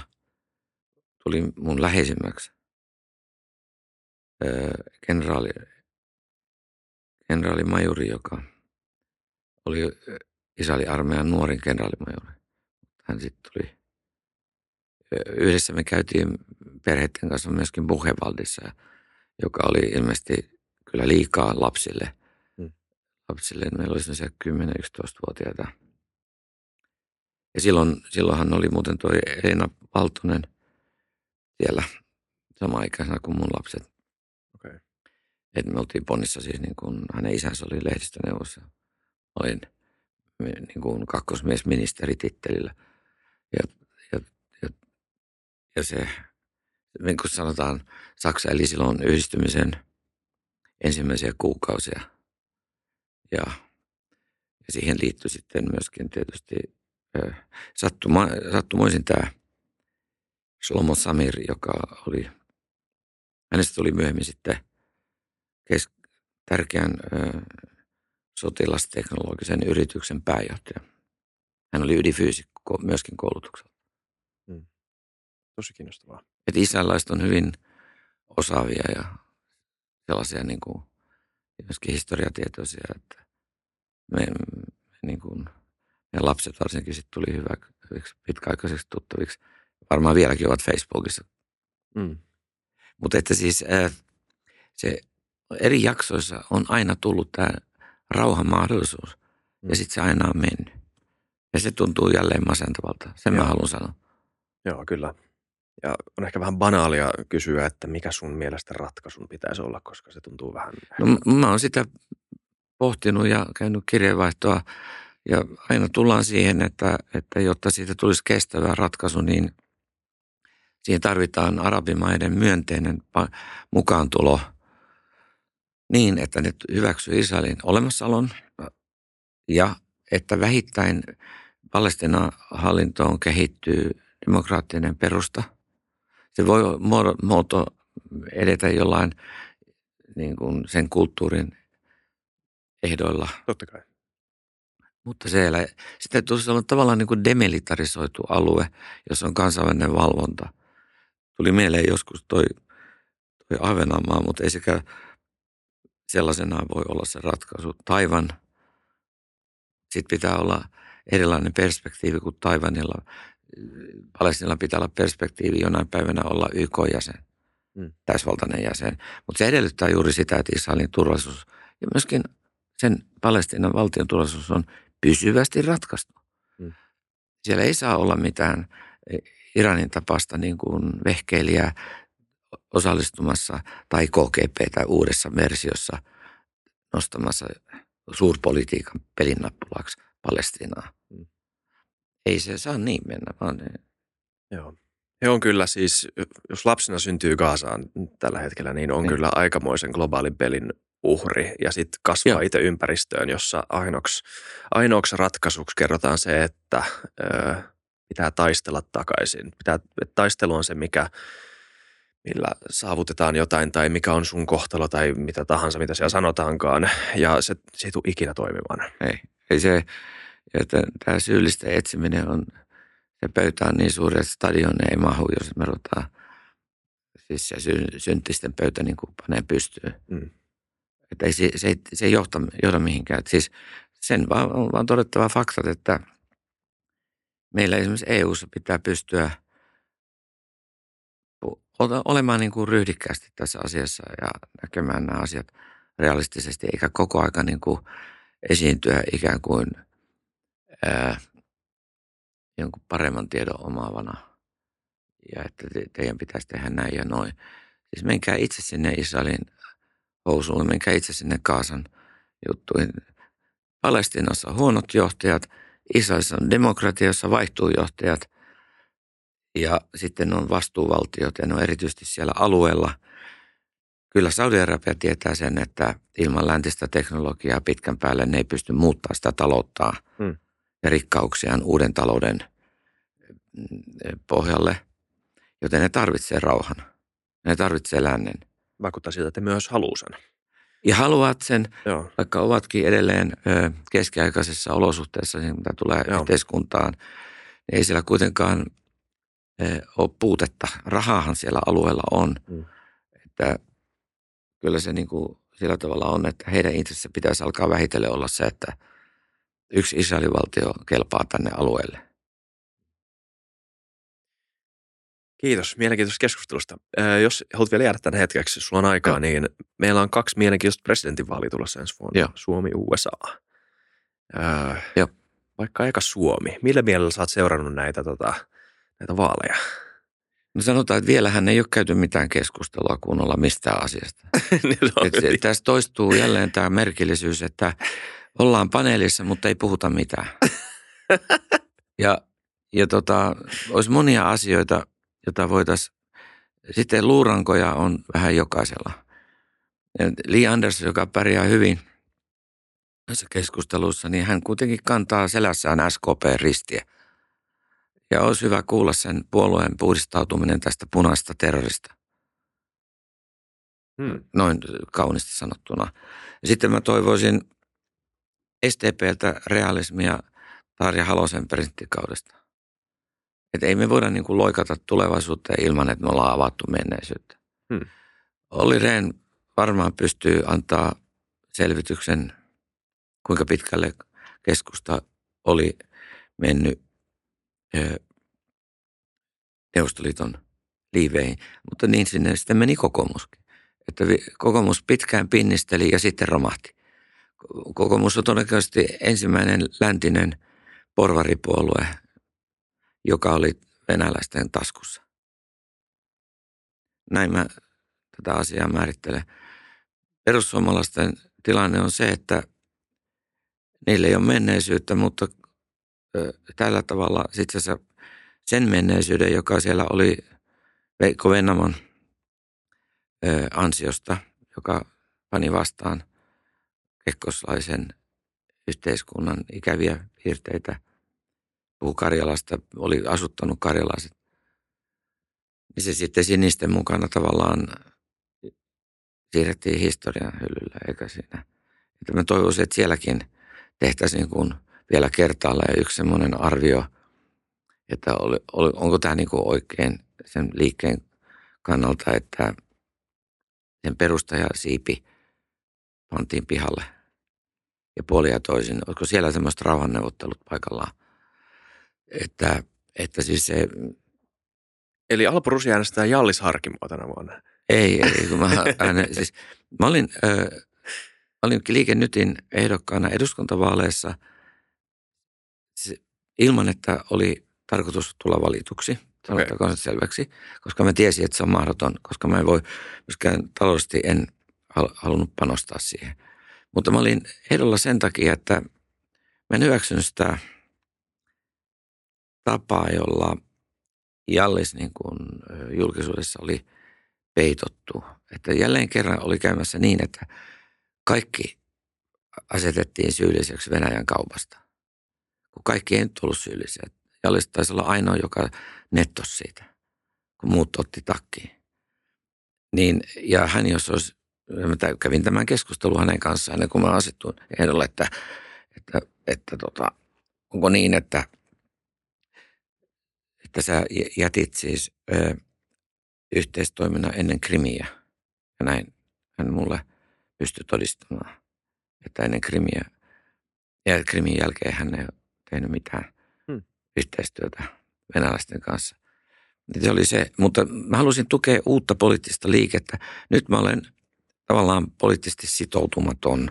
tuli mun läheisimmäksi kenraali, kenraalimajuri, joka oli Israelin armeijan nuorin kenraalimajuri. Hän sitten tuli, yhdessä me käytiin perheiden kanssa myöskin Buchewaldissa, joka oli ilmeisesti kyllä liikaa lapsille. Hmm. Lapsille meillä oli sellaisia 10-11-vuotiaita. Ja silloin, silloinhan oli muuten tuo Elina Valtonen siellä sama ikäisenä kuin mun lapset. Et me oltiin Bonnissa siis niin kuin hänen isänsä oli lehdistöneuvossa. Olin niin kuin kakkosmies ministeritittelillä. Ja, ja, ja, ja se, niin kuin sanotaan, Saksa eli silloin yhdistymisen ensimmäisiä kuukausia. Ja, ja siihen liittyi sitten myöskin tietysti sattuma, sattumoisin tämä Shlomo Samir, joka oli, hänestä tuli myöhemmin sitten kes, tärkeän ö, sotilasteknologisen yrityksen pääjohtaja. Hän oli ydinfyysikko myöskin koulutuksella. Hmm. Tosi kiinnostavaa. Että israelaiset on hyvin osaavia ja sellaisia niin kuin, myöskin historiatietoisia, että me, me niin kuin, meidän lapset varsinkin sitten tuli hyvä, hyviksi pitkäaikaisiksi tuttaviksi. Varmaan vieläkin ovat Facebookissa. Mm. Mutta että siis se eri jaksoissa on aina tullut tämä rauhan mahdollisuus mm. ja sitten se aina on mennyt. Ja se tuntuu jälleen masentavalta. Sen Joo. mä haluan sanoa. Joo, kyllä. Ja on ehkä vähän banaalia kysyä, että mikä sun mielestä ratkaisun pitäisi olla, koska se tuntuu vähän... No, mä oon sitä pohtinut ja käynyt kirjeenvaihtoa ja aina tullaan siihen, että, että jotta siitä tulisi kestävä ratkaisu, niin siihen tarvitaan arabimaiden myönteinen mukaantulo niin, että ne hyväksyy Israelin olemassaolon ja että vähittäin Palestinan hallintoon kehittyy demokraattinen perusta. Se voi muoto edetä jollain niin kuin sen kulttuurin ehdoilla. Totta kai. Mutta siellä, sitten tulisi olla tavallaan niin kuin demilitarisoitu alue, jossa on kansainvälinen valvonta. Tuli mieleen joskus toi, toi Ahvenanmaa, mutta ei sekä sellaisenaan voi olla se ratkaisu. Taivan, sitten pitää olla erilainen perspektiivi kuin Taivanilla. Palestinilla pitää olla perspektiivi jonain päivänä olla YK-jäsen, mm. täysvaltainen jäsen. Mutta se edellyttää juuri sitä, että Israelin turvallisuus ja myöskin sen Palestinan valtion turvallisuus on pysyvästi ratkaistu. Mm. Siellä ei saa olla mitään e, Iranin tapasta niin kuin vehkeilijää osallistumassa tai KGP tai uudessa versiossa nostamassa suurpolitiikan pelinnappulaksi Palestinaa. Mm. Ei se saa niin mennä, vaan... Joo. He on kyllä siis, jos lapsena syntyy Gaasaan tällä hetkellä, niin on niin. kyllä aikamoisen globaalin pelin uhri ja sitten kasvaa itse ympäristöön, jossa ainoaksi, ainoaksi ratkaisuksi kerrotaan se, että ö, pitää taistella takaisin. Pitää, taistelu on se, mikä, millä saavutetaan jotain tai mikä on sun kohtalo tai mitä tahansa, mitä siellä sanotaankaan. Ja se, se ei tule ikinä toimimaan. Ei, ei se, että tämä syyllisten etsiminen on, se pöytä on niin suuri, että stadion ei mahu, jos me ruvetaan, siis se syntisten pöytä niin kuin panee pystyyn. Mm. Että ei, se, se, ei, se ei johta, johda mihinkään. Että siis sen vaan, on vaan todettava faktat, että meillä esimerkiksi EU:ssa pitää pystyä olemaan niin kuin ryhdikkäästi tässä asiassa ja näkemään nämä asiat realistisesti, eikä koko aika niin kuin esiintyä ikään kuin ää, jonkun paremman tiedon omaavana. Ja että te, teidän pitäisi tehdä näin ja noin. Siis menkää itse sinne Israelin housuille, minkä itse sinne Kaasan juttuihin. Palestinassa on huonot johtajat, Israelissa on demokratiassa vaihtuu johtajat ja sitten on vastuuvaltiot ja ne on erityisesti siellä alueella. Kyllä Saudi-Arabia tietää sen, että ilman läntistä teknologiaa pitkän päälle ne ei pysty muuttaa sitä talouttaa hmm. ja rikkauksiaan uuden talouden mm, pohjalle, joten ne tarvitsee rauhan. Ne tarvitsee lännen. Vaikuttaa siltä, että myös haluaa sen. Ja haluavat sen, Joo. vaikka ovatkin edelleen keskiaikaisessa olosuhteessa, niin mitä tulee Joo. yhteiskuntaan, niin ei siellä kuitenkaan ole puutetta. Rahaahan siellä alueella on. Mm. Että kyllä se niin kuin sillä tavalla on, että heidän intressissä pitäisi alkaa vähitellen olla se, että yksi Israelin valtio kelpaa tänne alueelle. Kiitos mielenkiintoisesta keskustelusta. jos haluat vielä jäädä tänne hetkeksi, sulla on aikaa, no. niin meillä on kaksi mielenkiintoista presidentinvaalia tulossa ensi vuonna. Joo. Suomi, USA. Äh, Joo. Vaikka aika Suomi. Millä mielellä sä oot seurannut näitä, tota, näitä vaaleja? No sanotaan, että vielähän ei ole käyty mitään keskustelua kunnolla mistään asiasta. niin Et, tässä toistuu jälleen tämä merkillisyys, että ollaan paneelissa, mutta ei puhuta mitään. ja ja tota, olisi monia asioita, jota voitaisiin, sitten luurankoja on vähän jokaisella. Lee Anderson, joka pärjää hyvin tässä keskustelussa, niin hän kuitenkin kantaa selässään SKP-ristiä. Ja olisi hyvä kuulla sen puolueen puhdistautuminen tästä punaista terrorista. Hmm. Noin kaunisti sanottuna. Sitten mä toivoisin STPltä realismia Tarja Halosen presidenttikaudesta. Että ei me voida niin kuin loikata tulevaisuuteen ilman, että me ollaan avattu menneisyyttä. Hmm. Olli Rehn varmaan pystyy antaa selvityksen, kuinka pitkälle keskusta oli mennyt Neuvostoliiton liiveihin, mutta niin sinne sitten meni kokoomuskin. Että kokoomus pitkään pinnisteli ja sitten romahti. Kokoomus on todennäköisesti ensimmäinen läntinen porvaripuolue, joka oli venäläisten taskussa. Näin mä tätä asiaa määrittelen. Perussuomalaisten tilanne on se, että niillä ei ole menneisyyttä, mutta tällä tavalla sitten se sen menneisyyden, joka siellä oli Veikko Vennamon ansiosta, joka pani vastaan kekkoslaisen yhteiskunnan ikäviä piirteitä – puhui Karjalasta, oli asuttanut karjalaiset. Niin se sitten sinisten mukana tavallaan siirrettiin historian hyllyllä, eikä siinä. Että mä toivoisin, että sielläkin tehtäisiin niin kuin vielä kertaalleen yksi semmoinen arvio, että oli, oli, onko tämä niin kuin oikein sen liikkeen kannalta, että sen perustaja siipi pantiin pihalle ja puolia toisin. Olisiko siellä semmoista rauhanneuvottelut paikallaan? Että, että siis se... Eli Alpo Rusi äänestää Jallis Harkimoa tänä vuonna. Ei, ei. Kun mä, ääne, siis, mä olin, äh, olin Liike Nytin ehdokkaana eduskuntavaaleissa ilman, että oli tarkoitus tulla valituksi. Sanotaanko okay. selväksi, koska mä tiesin, että se on mahdoton, koska mä en voi myöskään taloudellisesti en halunnut panostaa siihen. Mutta mä olin ehdolla sen takia, että mä en hyväksynyt sitä – tapa, jolla Jallis niin kuin julkisuudessa oli peitottu. Että jälleen kerran oli käymässä niin, että kaikki asetettiin syylliseksi Venäjän kaupasta. Kaikki ei nyt ollut syyllisiä. Jallis taisi olla ainoa, joka nettos siitä, kun muut otti takkiin. Niin, ja hän jos olisi, mä kävin tämän keskustelun hänen kanssaan ennen kuin mä asettuin ehdolle, että, että, että tota, onko niin, että – että sä jätit siis ö, yhteistoiminnan ennen krimiä. Ja näin hän mulle pystyi todistamaan, että ennen krimiä ja krimin jälkeen hän ei tehnyt mitään hmm. yhteistyötä venäläisten kanssa. Se oli se, mutta mä halusin tukea uutta poliittista liikettä. Nyt mä olen tavallaan poliittisesti sitoutumaton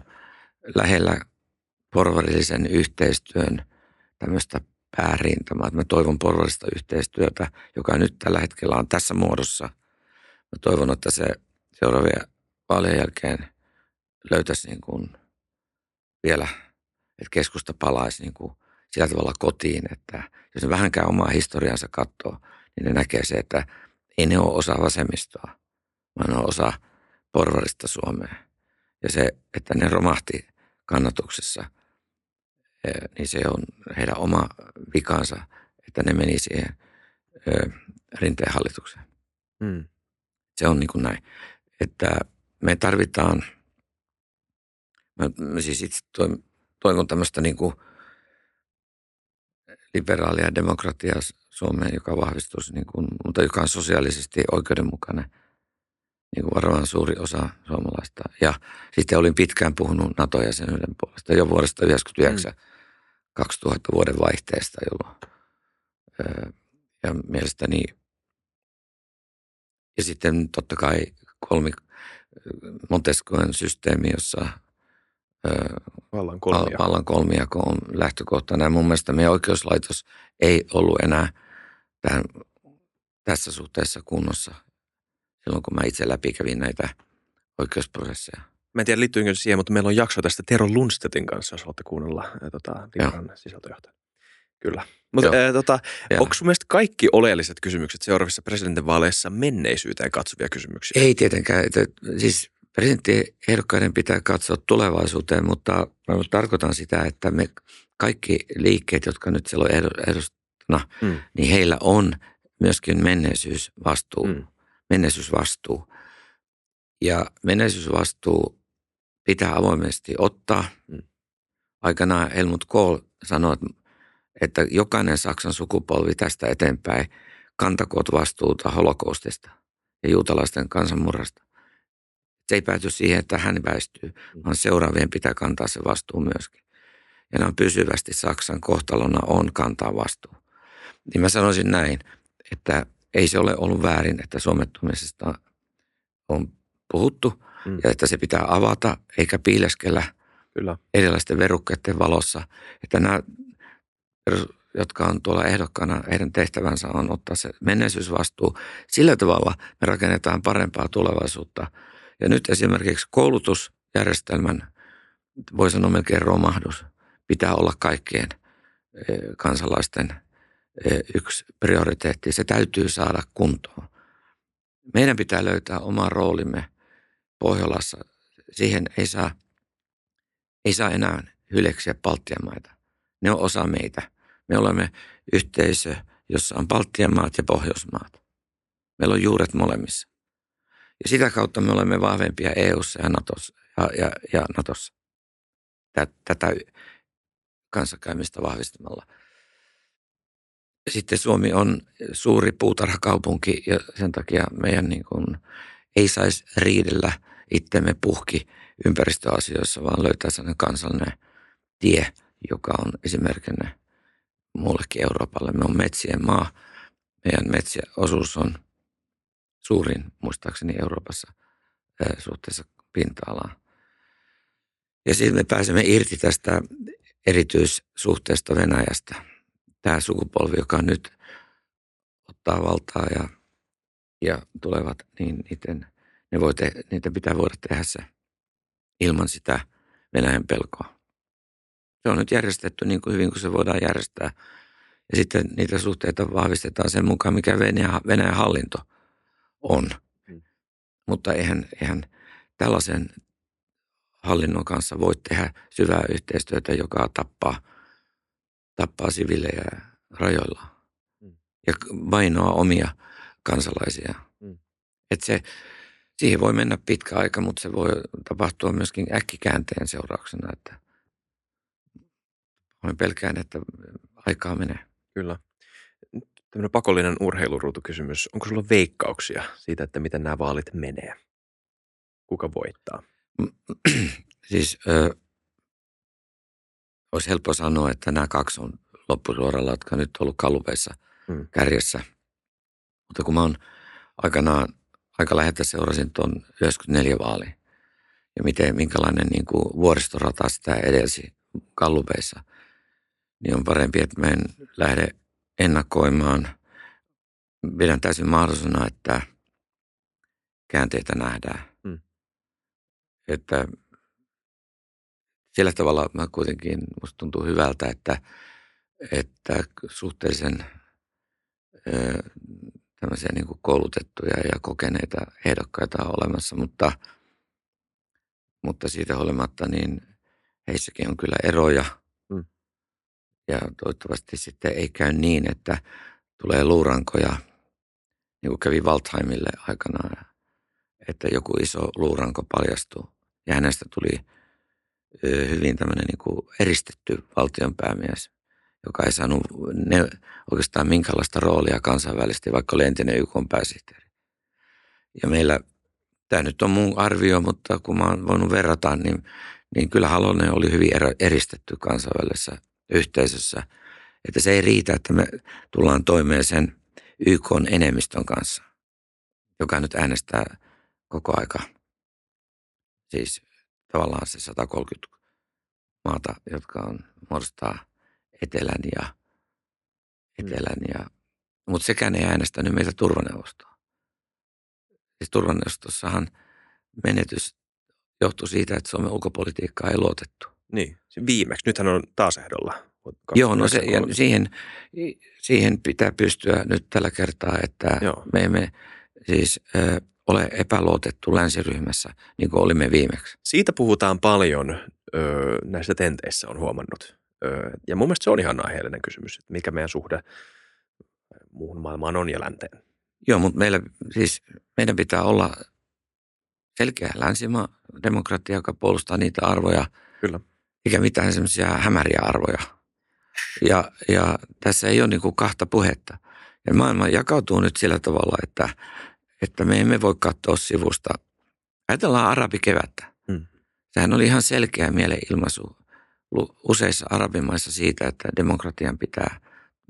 lähellä porvarillisen yhteistyön tämmöistä päärintamaa. Mä toivon porvallista yhteistyötä, joka nyt tällä hetkellä on tässä muodossa. Mä toivon, että se seuraavia vaalien jälkeen löytäisi niin kuin vielä, että keskusta palaisi niin kuin sillä tavalla kotiin, että jos ne vähänkään omaa historiansa katsoo, niin ne näkee se, että ei ne ole osa vasemmistoa, vaan ne on osa porvarista Suomea. Ja se, että ne romahti kannatuksessa, eh, niin se on heidän oma vikansa, että ne meni siihen eh, rinteen hallitukseen. Mm. Se on niin kuin näin, että me tarvitaan, mä, mä siis itse toivon tämmöistä niin kuin liberaalia demokratiaa Suomeen, joka vahvistuisi, niin kuin, mutta joka on sosiaalisesti oikeudenmukainen, niin kuin varmaan suuri osa suomalaista. Ja sitten olin pitkään puhunut NATO-jäsenyyden puolesta jo vuodesta 1999 mm. 2000 vuoden vaihteesta, jolloin ja mielestäni ja sitten totta kai kolmi Montescoen systeemi, jossa vallan, kolmia. vallan kolmiako on lähtökohtana. Ja mun mielestä meidän oikeuslaitos ei ollut enää tähän, tässä suhteessa kunnossa silloin, kun mä itse läpikävin näitä oikeusprosesseja. Mä en tiedä liittyykö siihen, mutta meillä on jakso tästä Tero Lundstedtin kanssa, jos haluatte kuunnella tota, sisältöjohtaja. Kyllä. Mutta äh, tota, onko sun mielestä kaikki oleelliset kysymykset seuraavissa presidentinvaaleissa menneisyyteen katsovia kysymyksiä? Ei tietenkään. Että, siis presidenttiehdokkaiden pitää katsoa tulevaisuuteen, mutta mä tarkoitan sitä, että me kaikki liikkeet, jotka nyt siellä on edustana, mm. niin heillä on myöskin menneisyysvastuu. Mm. Menneisyysvastuu. Ja menneisyysvastuu pitää avoimesti ottaa. Mm. Aikanaan Helmut Kohl sanoi, että että jokainen Saksan sukupolvi tästä eteenpäin kantakoot vastuuta holokaustista ja juutalaisten kansanmurrasta. Se ei pääty siihen, että hän väistyy, vaan seuraavien pitää kantaa se vastuu myöskin. Ja nämä pysyvästi Saksan kohtalona on kantaa vastuu. Niin mä sanoisin näin, että ei se ole ollut väärin, että suomettumisesta on puhuttu mm. ja että se pitää avata eikä piileskellä Kyllä. erilaisten verukkeiden valossa. Että nämä jotka on tuolla ehdokkaana, heidän tehtävänsä on ottaa se menneisyysvastuu. Sillä tavalla me rakennetaan parempaa tulevaisuutta. Ja nyt esimerkiksi koulutusjärjestelmän, voi sanoa melkein romahdus, pitää olla kaikkien e, kansalaisten e, yksi prioriteetti. Se täytyy saada kuntoon. Meidän pitää löytää oma roolimme Pohjolassa. Siihen ei saa, ei saa enää hyleksiä Baltian maita. Ne on osa meitä – me olemme yhteisö, jossa on Baltian maat ja Pohjoismaat. Meillä on juuret molemmissa. Ja sitä kautta me olemme vahvempia EU:ssa ja Natossa. Ja, ja, ja Natossa. Tätä kanssakäymistä vahvistamalla. Sitten Suomi on suuri puutarhakaupunki ja sen takia meidän niin kuin ei saisi riidellä itsemme puhki ympäristöasioissa, vaan löytää sellainen kansallinen tie, joka on esimerkkinä muullekin Euroopalle. Me on metsien maa. Meidän metsien osuus on suurin muistaakseni Euroopassa suhteessa pinta-alaan. Ja sitten me pääsemme irti tästä erityissuhteesta Venäjästä. Tämä sukupolvi, joka nyt ottaa valtaa ja, ja tulevat, niin niiden, ne voi te, niitä pitää voida tehdä se ilman sitä Venäjän pelkoa. Se on nyt järjestetty niin kuin hyvin kuin se voidaan järjestää. Ja sitten niitä suhteita vahvistetaan sen mukaan, mikä Venäjän, Venäjän hallinto on. Mm. Mutta eihän, eihän tällaisen hallinnon kanssa voi tehdä syvää yhteistyötä, joka tappaa, tappaa sivilejä rajoilla mm. ja vainoa omia kansalaisia. Mm. Et se, siihen voi mennä pitkä aika, mutta se voi tapahtua myöskin äkkikäänteen seurauksena, että olen pelkään, että aikaa menee. Kyllä. Tämmöinen pakollinen urheiluruutukysymys. Onko sulla veikkauksia siitä, että miten nämä vaalit menee? Kuka voittaa? siis ö, olisi helppo sanoa, että nämä kaksi on loppusuoralla, jotka on nyt ollut kalupeissa hmm. kärjessä. Mutta kun mä oon aikanaan aika läheltä seurasin tuon 94 vaali ja miten, minkälainen niin kuin vuoristorata sitä edelsi kallupeissa – niin on parempi, että mä en lähde ennakoimaan. Pidän täysin mahdollisena, että käänteitä nähdään. Hmm. Että sillä tavalla mä kuitenkin, musta tuntuu hyvältä, että, että suhteellisen tämmöisiä niin kuin koulutettuja ja kokeneita ehdokkaita on olemassa, mutta, mutta siitä huolimatta niin heissäkin on kyllä eroja. Ja toivottavasti sitten ei käy niin, että tulee luurankoja, niin kuin kävi Waldheimille aikanaan, että joku iso luuranko paljastuu. Ja hänestä tuli hyvin tämmöinen niin kuin eristetty valtionpäämies, joka ei saanut ne, oikeastaan minkälaista roolia kansainvälisesti, vaikka oli entinen YK pääsihteeri. Ja meillä, tämä nyt on mun arvio, mutta kun mä oon voinut verrata, niin, niin kyllä Halonen oli hyvin eristetty kansainvälisessä yhteisössä. Että se ei riitä, että me tullaan toimeen sen YK enemmistön kanssa, joka nyt äänestää koko aika. Siis tavallaan se 130 maata, jotka on muodostaa etelän ja etelän ja, mutta sekään ei äänestänyt meitä turvaneuvostoa. Siis turvaneuvostossahan menetys johtui siitä, että Suomen ulkopolitiikkaa ei luotettu. Niin, viimeksi. Nythän on taas ehdolla. Joo, no se, ja siihen, siihen pitää pystyä nyt tällä kertaa, että Joo. me emme siis ö, ole epäluotettu länsiryhmässä, niin kuin olimme viimeksi. Siitä puhutaan paljon ö, näissä tenteissä, on huomannut. Ö, ja mun mielestä se on ihan aiheellinen kysymys, että mikä meidän suhde muuhun maailmaan on ja länteen. Joo, mutta meillä, siis, meidän pitää olla selkeä länsimaa demokratia, joka puolustaa niitä arvoja. Kyllä. Eikä mitään semmoisia hämäriä arvoja. Ja, ja tässä ei ole niin kuin kahta puhetta. Ja maailma jakautuu nyt sillä tavalla, että, että me emme voi katsoa sivusta. Ajatellaan arabikevättä. Hmm. Sehän oli ihan selkeä mielenilmaisu useissa arabimaissa siitä, että demokratian pitää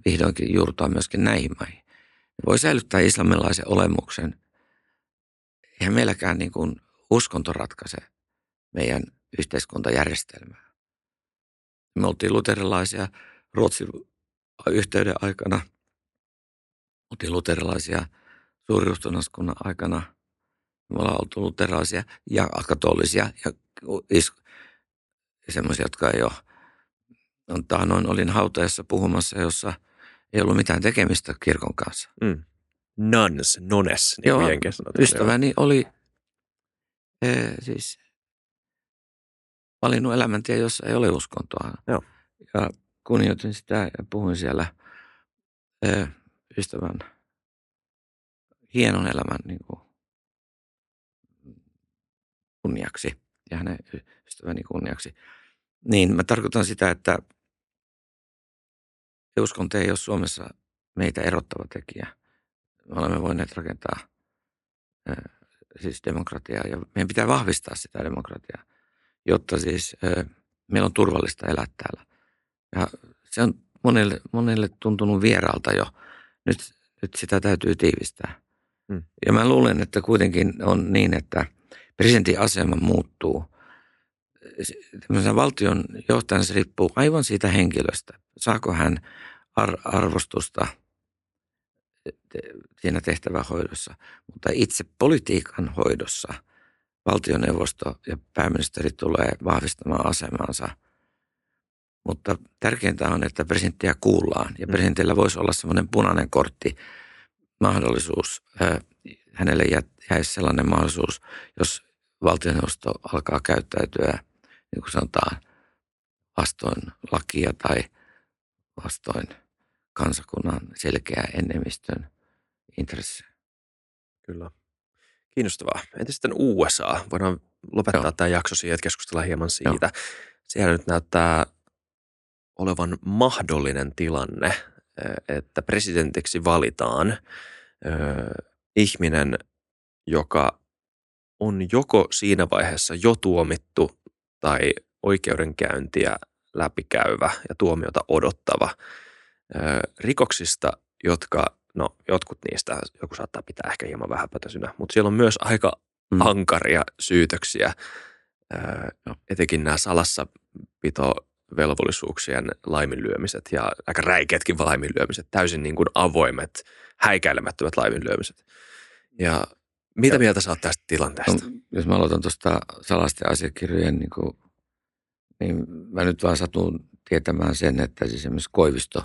vihdoinkin juurtua myöskin näihin maihin. Voi säilyttää islamilaisen olemuksen. Eihän meilläkään niin kuin uskonto ratkaise meidän yhteiskuntajärjestelmää. Me oltiin luterilaisia Ruotsin yhteyden aikana. Oltiin luterilaisia suuriustonaskunnan aikana. Me ollaan oltu luterilaisia ja katolisia ja ja semmoisia, jotka ei ole. On, taanoin olin hautajassa puhumassa, jossa ei ollut mitään tekemistä kirkon kanssa. Mm. Nuns, nones, niin Joo, ystäväni jo. oli e, siis valinnut elämäntie, jossa ei ole uskontoa. Joo. Ja kunnioitin sitä ja puhuin siellä e, ystävän hienon elämän niin kuin, kunniaksi ja hänen ystäväni kunniaksi. Niin, mä tarkoitan sitä, että uskonto ei ole Suomessa meitä erottava tekijä. Me olemme voineet rakentaa siis demokratiaa ja meidän pitää vahvistaa sitä demokratiaa, jotta siis meillä on turvallista elää täällä. Ja se on monelle, monelle tuntunut vieraalta jo. Nyt, nyt sitä täytyy tiivistää. Hmm. Ja mä luulen, että kuitenkin on niin, että presidentin asema muuttuu – valtion johtajan se riippuu aivan siitä henkilöstä. Saako hän ar- arvostusta siinä tehtävähoidossa, mutta itse politiikan hoidossa valtioneuvosto ja pääministeri tulee vahvistamaan asemansa. Mutta tärkeintä on, että presidenttiä kuullaan ja mm. presidentillä voisi olla semmoinen punainen kortti mahdollisuus. Hänelle jäisi sellainen mahdollisuus, jos valtioneuvosto alkaa käyttäytyä – niin kuin sanotaan, vastoin lakia tai vastoin kansakunnan selkeää enemmistön intressejä. Kyllä. Kiinnostavaa. Entä sitten USA? Voidaan lopettaa Joo. tämä jakso siihen, että keskustellaan hieman siitä. Joo. Siellä nyt näyttää olevan mahdollinen tilanne, että presidentiksi valitaan ihminen, joka on joko siinä vaiheessa jo tuomittu tai oikeudenkäyntiä läpikäyvä ja tuomiota odottava ö, rikoksista, jotka, no jotkut niistä joku saattaa pitää ehkä hieman vähäpätöisinä, mutta siellä on myös aika mm. ankaria syytöksiä, ö, no. etenkin nämä salassapito velvollisuuksien laiminlyömiset ja aika räikeätkin laiminlyömiset, täysin niin kuin avoimet, häikäilemättömät laiminlyömiset. Ja mitä ja, mieltä sä oot tästä tilanteesta? No, jos mä aloitan tuosta salaisten asiakirjojen, niin, kuin, niin mä nyt vaan satun tietämään sen, että siis esimerkiksi Koivisto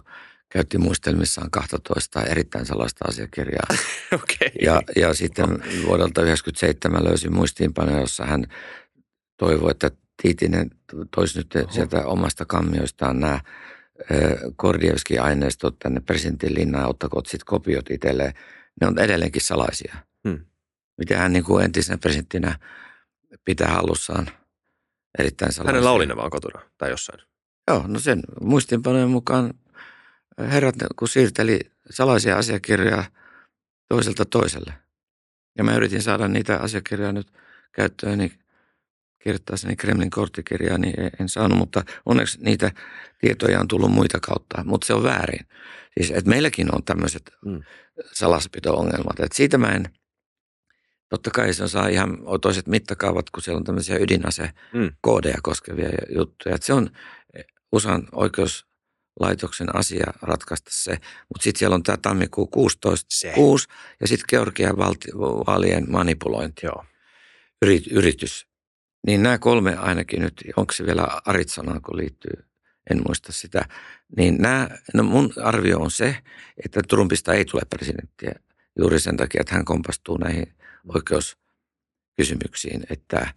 käytti muistelmissaan 12 erittäin salaista asiakirjaa. okay. ja, ja sitten vuodelta 1997 löysin muistiinpanoja, jossa hän toivoi, että Tiitinen toisi nyt Oho. sieltä omasta kammioistaan nämä Kordievskin aineistot tänne presidentin linnaan ottakoot sitten kopiot itselleen. Ne on edelleenkin salaisia. Hmm. Miten hän niin kuin entisenä presidenttinä pitää hallussaan erittäin salaisia. Hänellä oli ne vaan kotona tai jossain. Joo, no sen muistinpanojen mukaan herrat kun siirteli salaisia asiakirjoja toiselta toiselle. Ja mä yritin saada niitä asiakirjoja nyt käyttöön, niin kirjoittaessani Kremlin korttikirjaa, niin en saanut, mutta onneksi niitä tietoja on tullut muita kautta, mutta se on väärin. Siis, että meilläkin on tämmöiset mm. salaspito-ongelmat, että siitä mä en, totta kai se saa ihan toiset mittakaavat, kun siellä on tämmöisiä ydinase-koodeja mm. koskevia juttuja, että se on USAn oikeuslaitoksen asia ratkaista se, mutta sitten siellä on tämä tammikuu 16, se. 6 ja sitten Georgian vaalien manipulointi. Joo. Yritys niin nämä kolme ainakin nyt, onko se vielä Aritsanaan, kun liittyy, en muista sitä. Niin nämä, no mun arvio on se, että Trumpista ei tule presidenttiä juuri sen takia, että hän kompastuu näihin oikeuskysymyksiin. Että,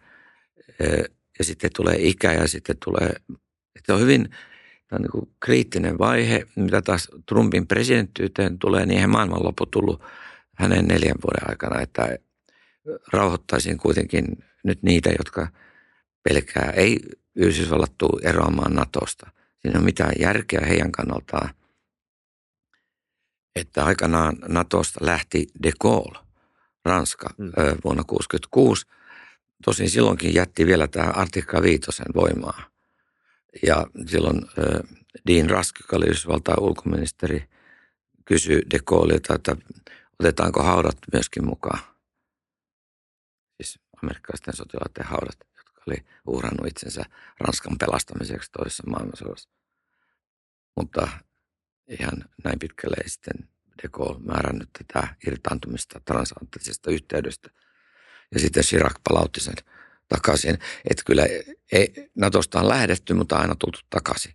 ja sitten tulee ikä ja sitten tulee, että on hyvin tämä on niin kriittinen vaihe, mitä taas Trumpin presidenttyyteen tulee, niin eihän maailmanloppu tullut hänen neljän vuoden aikana, että rauhoittaisin kuitenkin nyt niitä, jotka pelkää. Ei Yhdysvallat tule eroamaan Natosta. Siinä on mitään järkeä heidän kannaltaan, että aikanaan Natosta lähti de Gaulle, Ranska, mm. vuonna 1966. Tosin silloinkin jätti vielä tämä artikka viitosen voimaa. Ja silloin Dean Rusk, joka oli Yhdysvaltain ulkoministeri, kysyi de Gaulleilta, että otetaanko haudat myöskin mukaan siis amerikkalaisten sotilaiden haudat, jotka oli uhrannut itsensä Ranskan pelastamiseksi toisessa maailmansodassa. Mutta ihan näin pitkälle ei sitten de Gaulle määrännyt tätä irtaantumista transatlanttisesta yhteydestä. Ja sitten Chirac palautti sen takaisin. Että kyllä ei, Natosta on lähdetty, mutta aina tultu takaisin.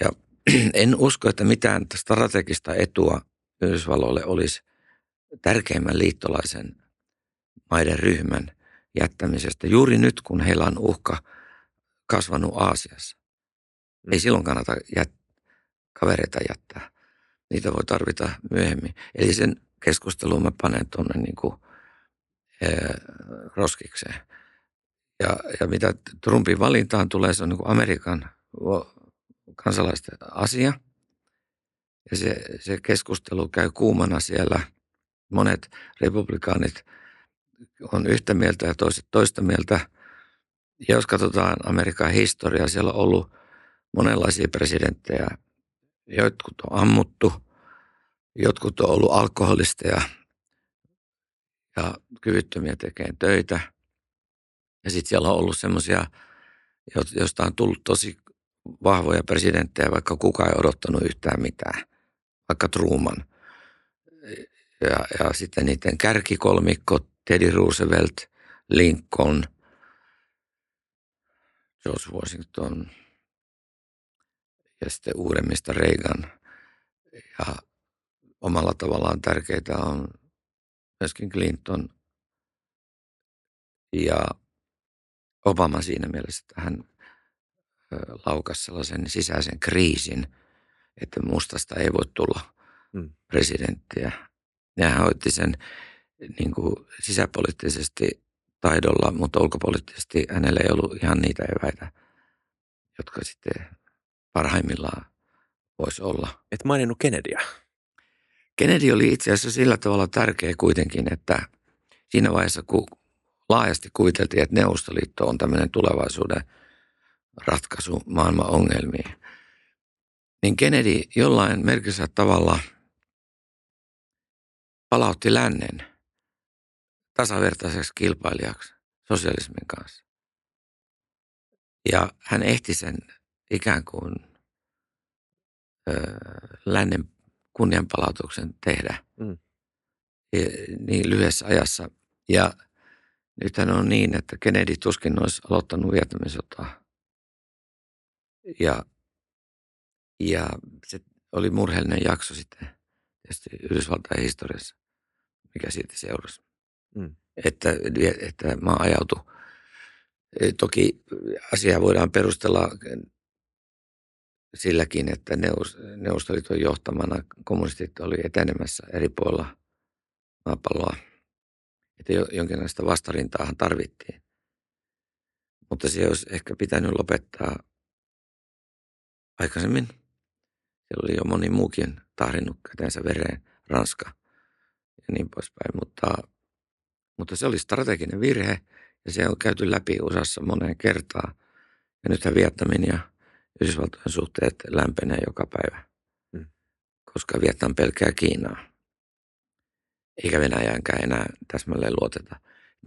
Ja en usko, että mitään strategista etua Yhdysvalloille olisi tärkeimmän liittolaisen maiden ryhmän jättämisestä juuri nyt, kun heillä on uhka kasvanut Aasiassa. Ei mm. silloin kannata jät, kavereita jättää. Niitä voi tarvita myöhemmin. Eli sen keskustelun mä panen tuonne niin kuin, ee, roskikseen. Ja, ja mitä Trumpin valintaan tulee, se on niin Amerikan kansalaisten asia. Ja se, se keskustelu käy kuumana siellä. Monet republikaanit – on yhtä mieltä ja toiset toista mieltä. Ja jos katsotaan Amerikan historiaa, siellä on ollut monenlaisia presidenttejä. Jotkut on ammuttu, jotkut on ollut alkoholisteja ja kyvyttömiä tekemään töitä. Ja sitten siellä on ollut semmoisia, joista on tullut tosi vahvoja presidenttejä, vaikka kukaan ei odottanut yhtään mitään. Vaikka Truman. Ja, ja sitten niiden kärkikolmikko, Teddy Roosevelt, Lincoln, George Washington ja sitten uudemmista Reagan. Ja omalla tavallaan tärkeitä on myöskin Clinton ja Obama siinä mielessä, että hän laukasi sellaisen sisäisen kriisin, että mustasta ei voi tulla mm. presidenttiä. Ja hän hoitti sen niin kuin sisäpoliittisesti taidolla, mutta ulkopoliittisesti hänellä ei ollut ihan niitä eväitä, jotka sitten parhaimmillaan voisi olla. Et maininnut Kennedyä. Kennedy oli itse asiassa sillä tavalla tärkeä kuitenkin, että siinä vaiheessa, kun laajasti kuiteltiin, että Neuvostoliitto on tämmöinen tulevaisuuden ratkaisu maailman ongelmiin, niin Kennedy jollain merkissä tavalla palautti lännen tasavertaiseksi kilpailijaksi sosialismin kanssa. Ja hän ehti sen ikään kuin ö, lännen kunnianpalautuksen tehdä mm. niin lyhyessä ajassa. Ja nythän on niin, että Kennedy tuskin olisi aloittanut Vietnamin sotaa. Ja, ja se oli murheellinen jakso sitten tietysti Yhdysvaltain historiassa, mikä siitä seurasi. Mm. Että, että maa ajautui. E, toki asiaa voidaan perustella silläkin, että Neuvostoliiton johtamana kommunistit oli etenemässä eri puolilla maapalloa. Että jonkinlaista vastarintaahan tarvittiin. Mutta se olisi ehkä pitänyt lopettaa aikaisemmin. Siellä oli jo moni muukin tahrinnut käteensä vereen, Ranska ja niin poispäin. Mutta, mutta se oli strateginen virhe ja se on käyty läpi USAssa moneen kertaan. Ja nythän Vietnamin ja Yhdysvaltojen suhteet lämpenee joka päivä, hmm. koska Vietnam pelkää Kiinaa. Eikä Venäjäänkään enää täsmälleen luoteta.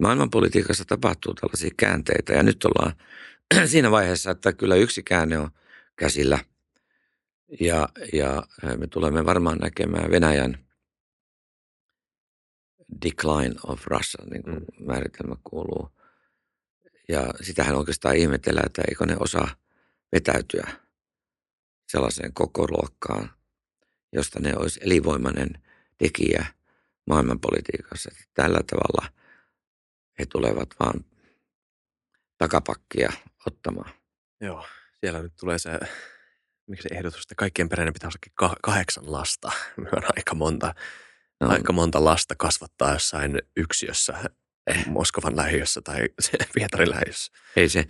Maailmanpolitiikassa tapahtuu tällaisia käänteitä ja nyt ollaan siinä vaiheessa, että kyllä yksi käänne on käsillä. Ja, ja me tulemme varmaan näkemään Venäjän decline of Russia, niin kuin mm. määritelmä kuuluu. Ja sitähän oikeastaan ihmetellään, että eikö ne osaa vetäytyä sellaiseen koko luokkaan, josta ne olisi elinvoimainen tekijä maailmanpolitiikassa. Tällä tavalla he tulevat vaan takapakkia ottamaan. Joo, siellä nyt tulee se, miksi ehdotus, että kaikkien perheiden pitää olla kahdeksan lasta. Me on aika monta, no. aika monta lasta kasvattaa jossain yksiössä eh. Moskovan lähiössä tai Pietarin lähiössä. Ei se,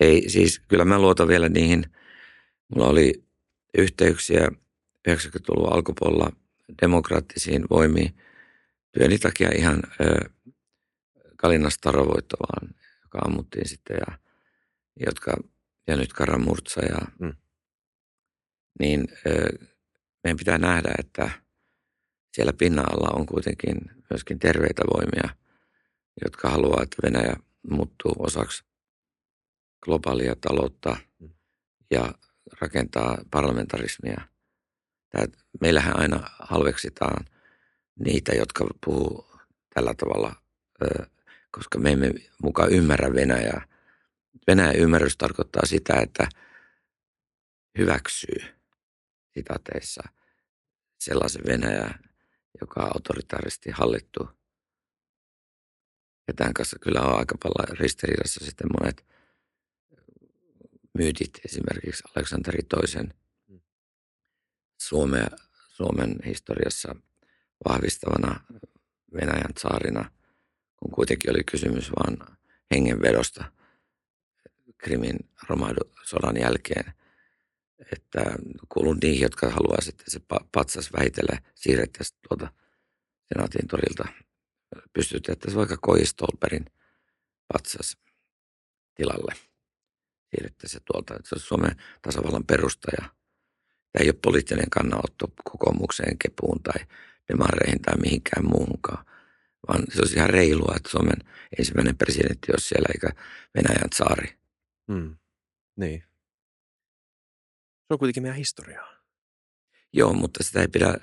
ei, siis kyllä mä luotan vielä niihin. Mulla oli yhteyksiä 90-luvun alkupuolella demokraattisiin voimiin. Työni takia ihan ö, Kalina Starovoittovaan, joka ammuttiin sitten ja, jotka, ja nyt Karamurtsa ja mm. niin ö, meidän pitää nähdä, että siellä pinnan alla on kuitenkin myöskin terveitä voimia, jotka haluaa, että Venäjä muuttuu osaksi globaalia taloutta mm. ja rakentaa parlamentarismia. Tää, meillähän aina halveksitaan niitä, jotka puhuu tällä tavalla, koska me emme mukaan ymmärrä Venäjää. Venäjän ymmärrys tarkoittaa sitä, että hyväksyy sitateissa sellaisen Venäjä, joka on autoritaarisesti hallittu. Ja tämän kanssa kyllä on aika paljon ristiriidassa sitten monet – myytit esimerkiksi Aleksanteri toisen mm. Suomea, Suomen historiassa vahvistavana Venäjän saarina, kun kuitenkin oli kysymys vain hengenvedosta Krimin romahdusodan jälkeen. Että kuulun niihin, jotka haluaa sitten se patsas vähitellen siirrettäisiin tuolta senaatin torilta. Pystytettäisiin vaikka Koistolperin patsas tilalle siirrettäisiin se tuolta, että se olisi Suomen tasavallan perustaja. Tämä ei ole poliittinen kannanotto kokoomukseen, kepuun tai demareihin tai mihinkään muuhunkaan, vaan se olisi ihan reilua, että Suomen ensimmäinen presidentti olisi siellä eikä Venäjän saari. Hmm. Niin. Se on kuitenkin meidän historiaa. Joo, mutta sitä ei pidä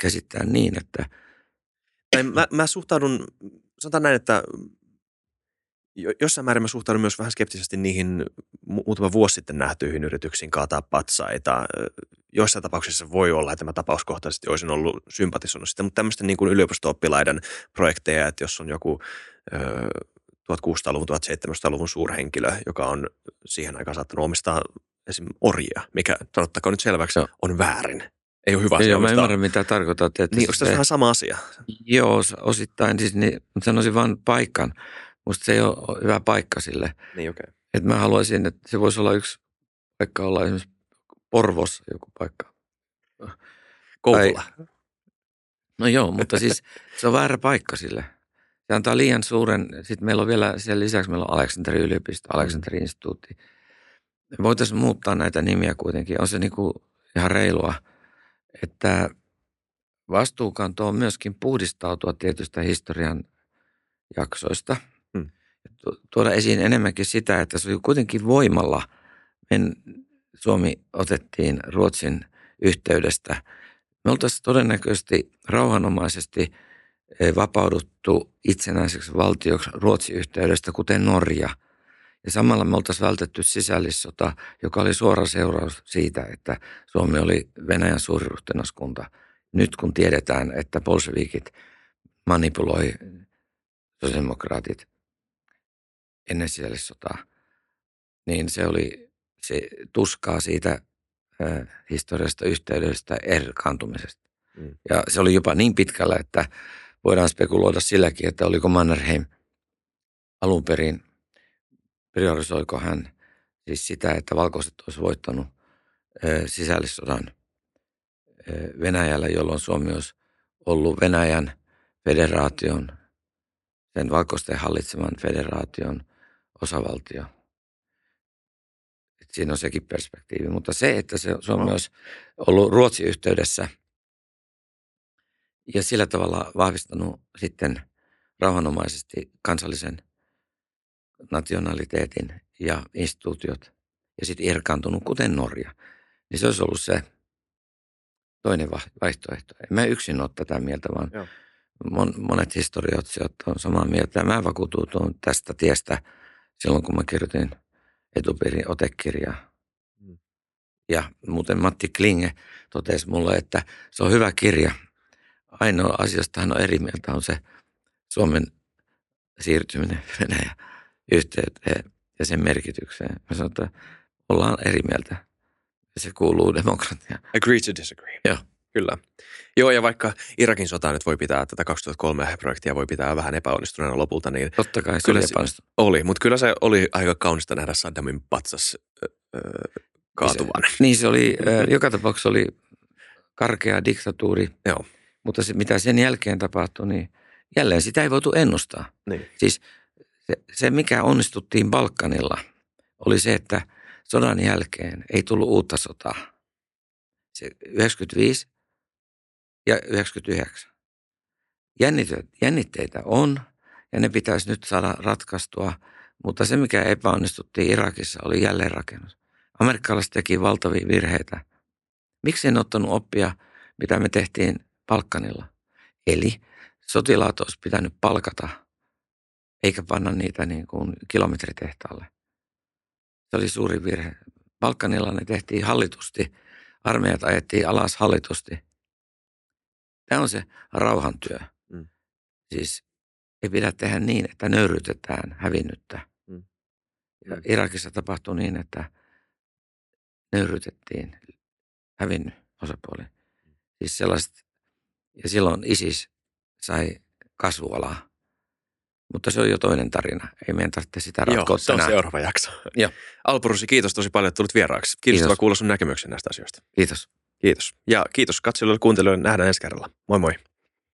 käsittää niin, että... Tai mä, mä suhtaudun, sanotaan näin, että jossain määrin mä suhtaudun myös vähän skeptisesti niihin muutama vuosi sitten nähtyihin yrityksiin kaataa patsaita. Joissain tapauksissa voi olla, että mä tapauskohtaisesti olisin ollut sympatisoinut sitä, mutta tämmöisten niin kuin yliopisto-oppilaiden projekteja, että jos on joku 1600-luvun, 1700-luvun suurhenkilö, joka on siihen aikaan saattanut omistaa esim. orjia, mikä sanottakoon nyt selväksi no. on väärin. Ei ole hyvä asia. Joo, mä ymmärrän, mitä tarkoitat. Että niin, onko tässä vähän sama asia? Joo, osittain. Siis niin, sanoisin vain paikan. Musta se ei ole hyvä paikka sille. Niin. Okay. Että mä haluaisin, että se voisi olla yksi paikka olla esimerkiksi Porvos joku paikka. Kouvola. No joo, mutta siis se on väärä paikka sille. Se antaa liian suuren, sitten meillä on vielä sen lisäksi meillä on Aleksanteri yliopisto, Aleksanteri instituutti. Voitaisiin muuttaa näitä nimiä kuitenkin. On se niin kuin ihan reilua, että vastuukanto on myöskin puhdistautua tietystä historian jaksoista – tuoda esiin enemmänkin sitä, että se oli kuitenkin voimalla. Men Suomi otettiin Ruotsin yhteydestä. Me oltaisiin todennäköisesti rauhanomaisesti eh, vapauduttu itsenäiseksi valtioksi Ruotsin yhteydestä, kuten Norja. Ja samalla me oltaisiin vältetty sisällissota, joka oli suora seuraus siitä, että Suomi oli Venäjän suuriruhtinaskunta. Nyt kun tiedetään, että bolshevikit manipuloi sosiaalidemokraatit ennen sisällissotaa, niin se oli se tuskaa siitä äh, historiasta yhteydestä erkaantumisesta. Mm. Ja se oli jopa niin pitkällä, että voidaan spekuloida silläkin, että oliko Mannerheim alun perin, priorisoiko hän siis sitä, että valkoiset olisi voittanut äh, sisällissodan äh, Venäjällä, jolloin Suomi olisi ollut Venäjän federaation, sen valkoisten hallitseman federaation osavaltio. Et siinä on sekin perspektiivi. Mutta se, että se, Suomi no. olisi ollut Ruotsin yhteydessä ja sillä tavalla vahvistanut sitten rauhanomaisesti kansallisen nationaliteetin ja instituutiot ja sitten irkaantunut, kuten Norja, niin se olisi ollut se toinen vaihtoehto. En mä yksin ole tätä mieltä, vaan Joo mon, monet historioitsijat on samaa mieltä. Mä vakuutuin tästä tiestä silloin, kun mä kirjoitin etupiirin otekirjaa. Mm. Ja muuten Matti Klinge totesi mulle, että se on hyvä kirja. Ainoa asiasta hän on eri mieltä on se Suomen siirtyminen Venäjä yhteyteen ja sen merkitykseen. Mä sanoin, että ollaan eri mieltä. Se kuuluu demokratiaan. Agree to disagree. Joo. Kyllä. Joo, ja vaikka Irakin sota nyt voi pitää, tätä 2003 projektia voi pitää vähän epäonnistuneena lopulta, niin... Totta kai, se kyllä oli se Oli, mutta kyllä se oli aika kaunista nähdä Saddamin patsas öö, kaatuvan. Se, niin se oli, äh, joka tapauksessa oli karkea diktatuuri, Joo. mutta se, mitä sen jälkeen tapahtui, niin jälleen sitä ei voitu ennustaa. Niin. Siis se, se, mikä onnistuttiin Balkanilla, oli se, että sodan jälkeen ei tullut uutta sotaa. Se 95 ja 99. Jännitteitä on ja ne pitäisi nyt saada ratkaistua, mutta se mikä epäonnistuttiin Irakissa oli jälleenrakennus. Amerikkalaiset teki valtavia virheitä. Miksi en ottanut oppia, mitä me tehtiin Balkanilla? Eli sotilaat olisi pitänyt palkata, eikä panna niitä niin kuin kilometritehtaalle. Se oli suuri virhe. Balkanilla ne tehtiin hallitusti, armeijat ajettiin alas hallitusti – Tämä on se rauhantyö. Mm. Siis ei pidä tehdä niin, että nöyrytetään hävinnyttä. Mm. Ja mm. Irakissa tapahtui niin, että nöyrytettiin hävinnyt osapuoli. Siis sellaiset, ja silloin ISIS sai kasvualaa. Mutta se on jo toinen tarina. Ei meidän tarvitse sitä ratkoa Joo, se on seuraava jakso. Joo. Alpurusi, kiitos tosi paljon, että tulit vieraaksi. Kiitos. kuulla sun näkemyksen näistä asioista. Kiitos. Kiitos. Ja kiitos katsojille ja kuuntelijoille. Nähdään ensi kerralla. Moi moi.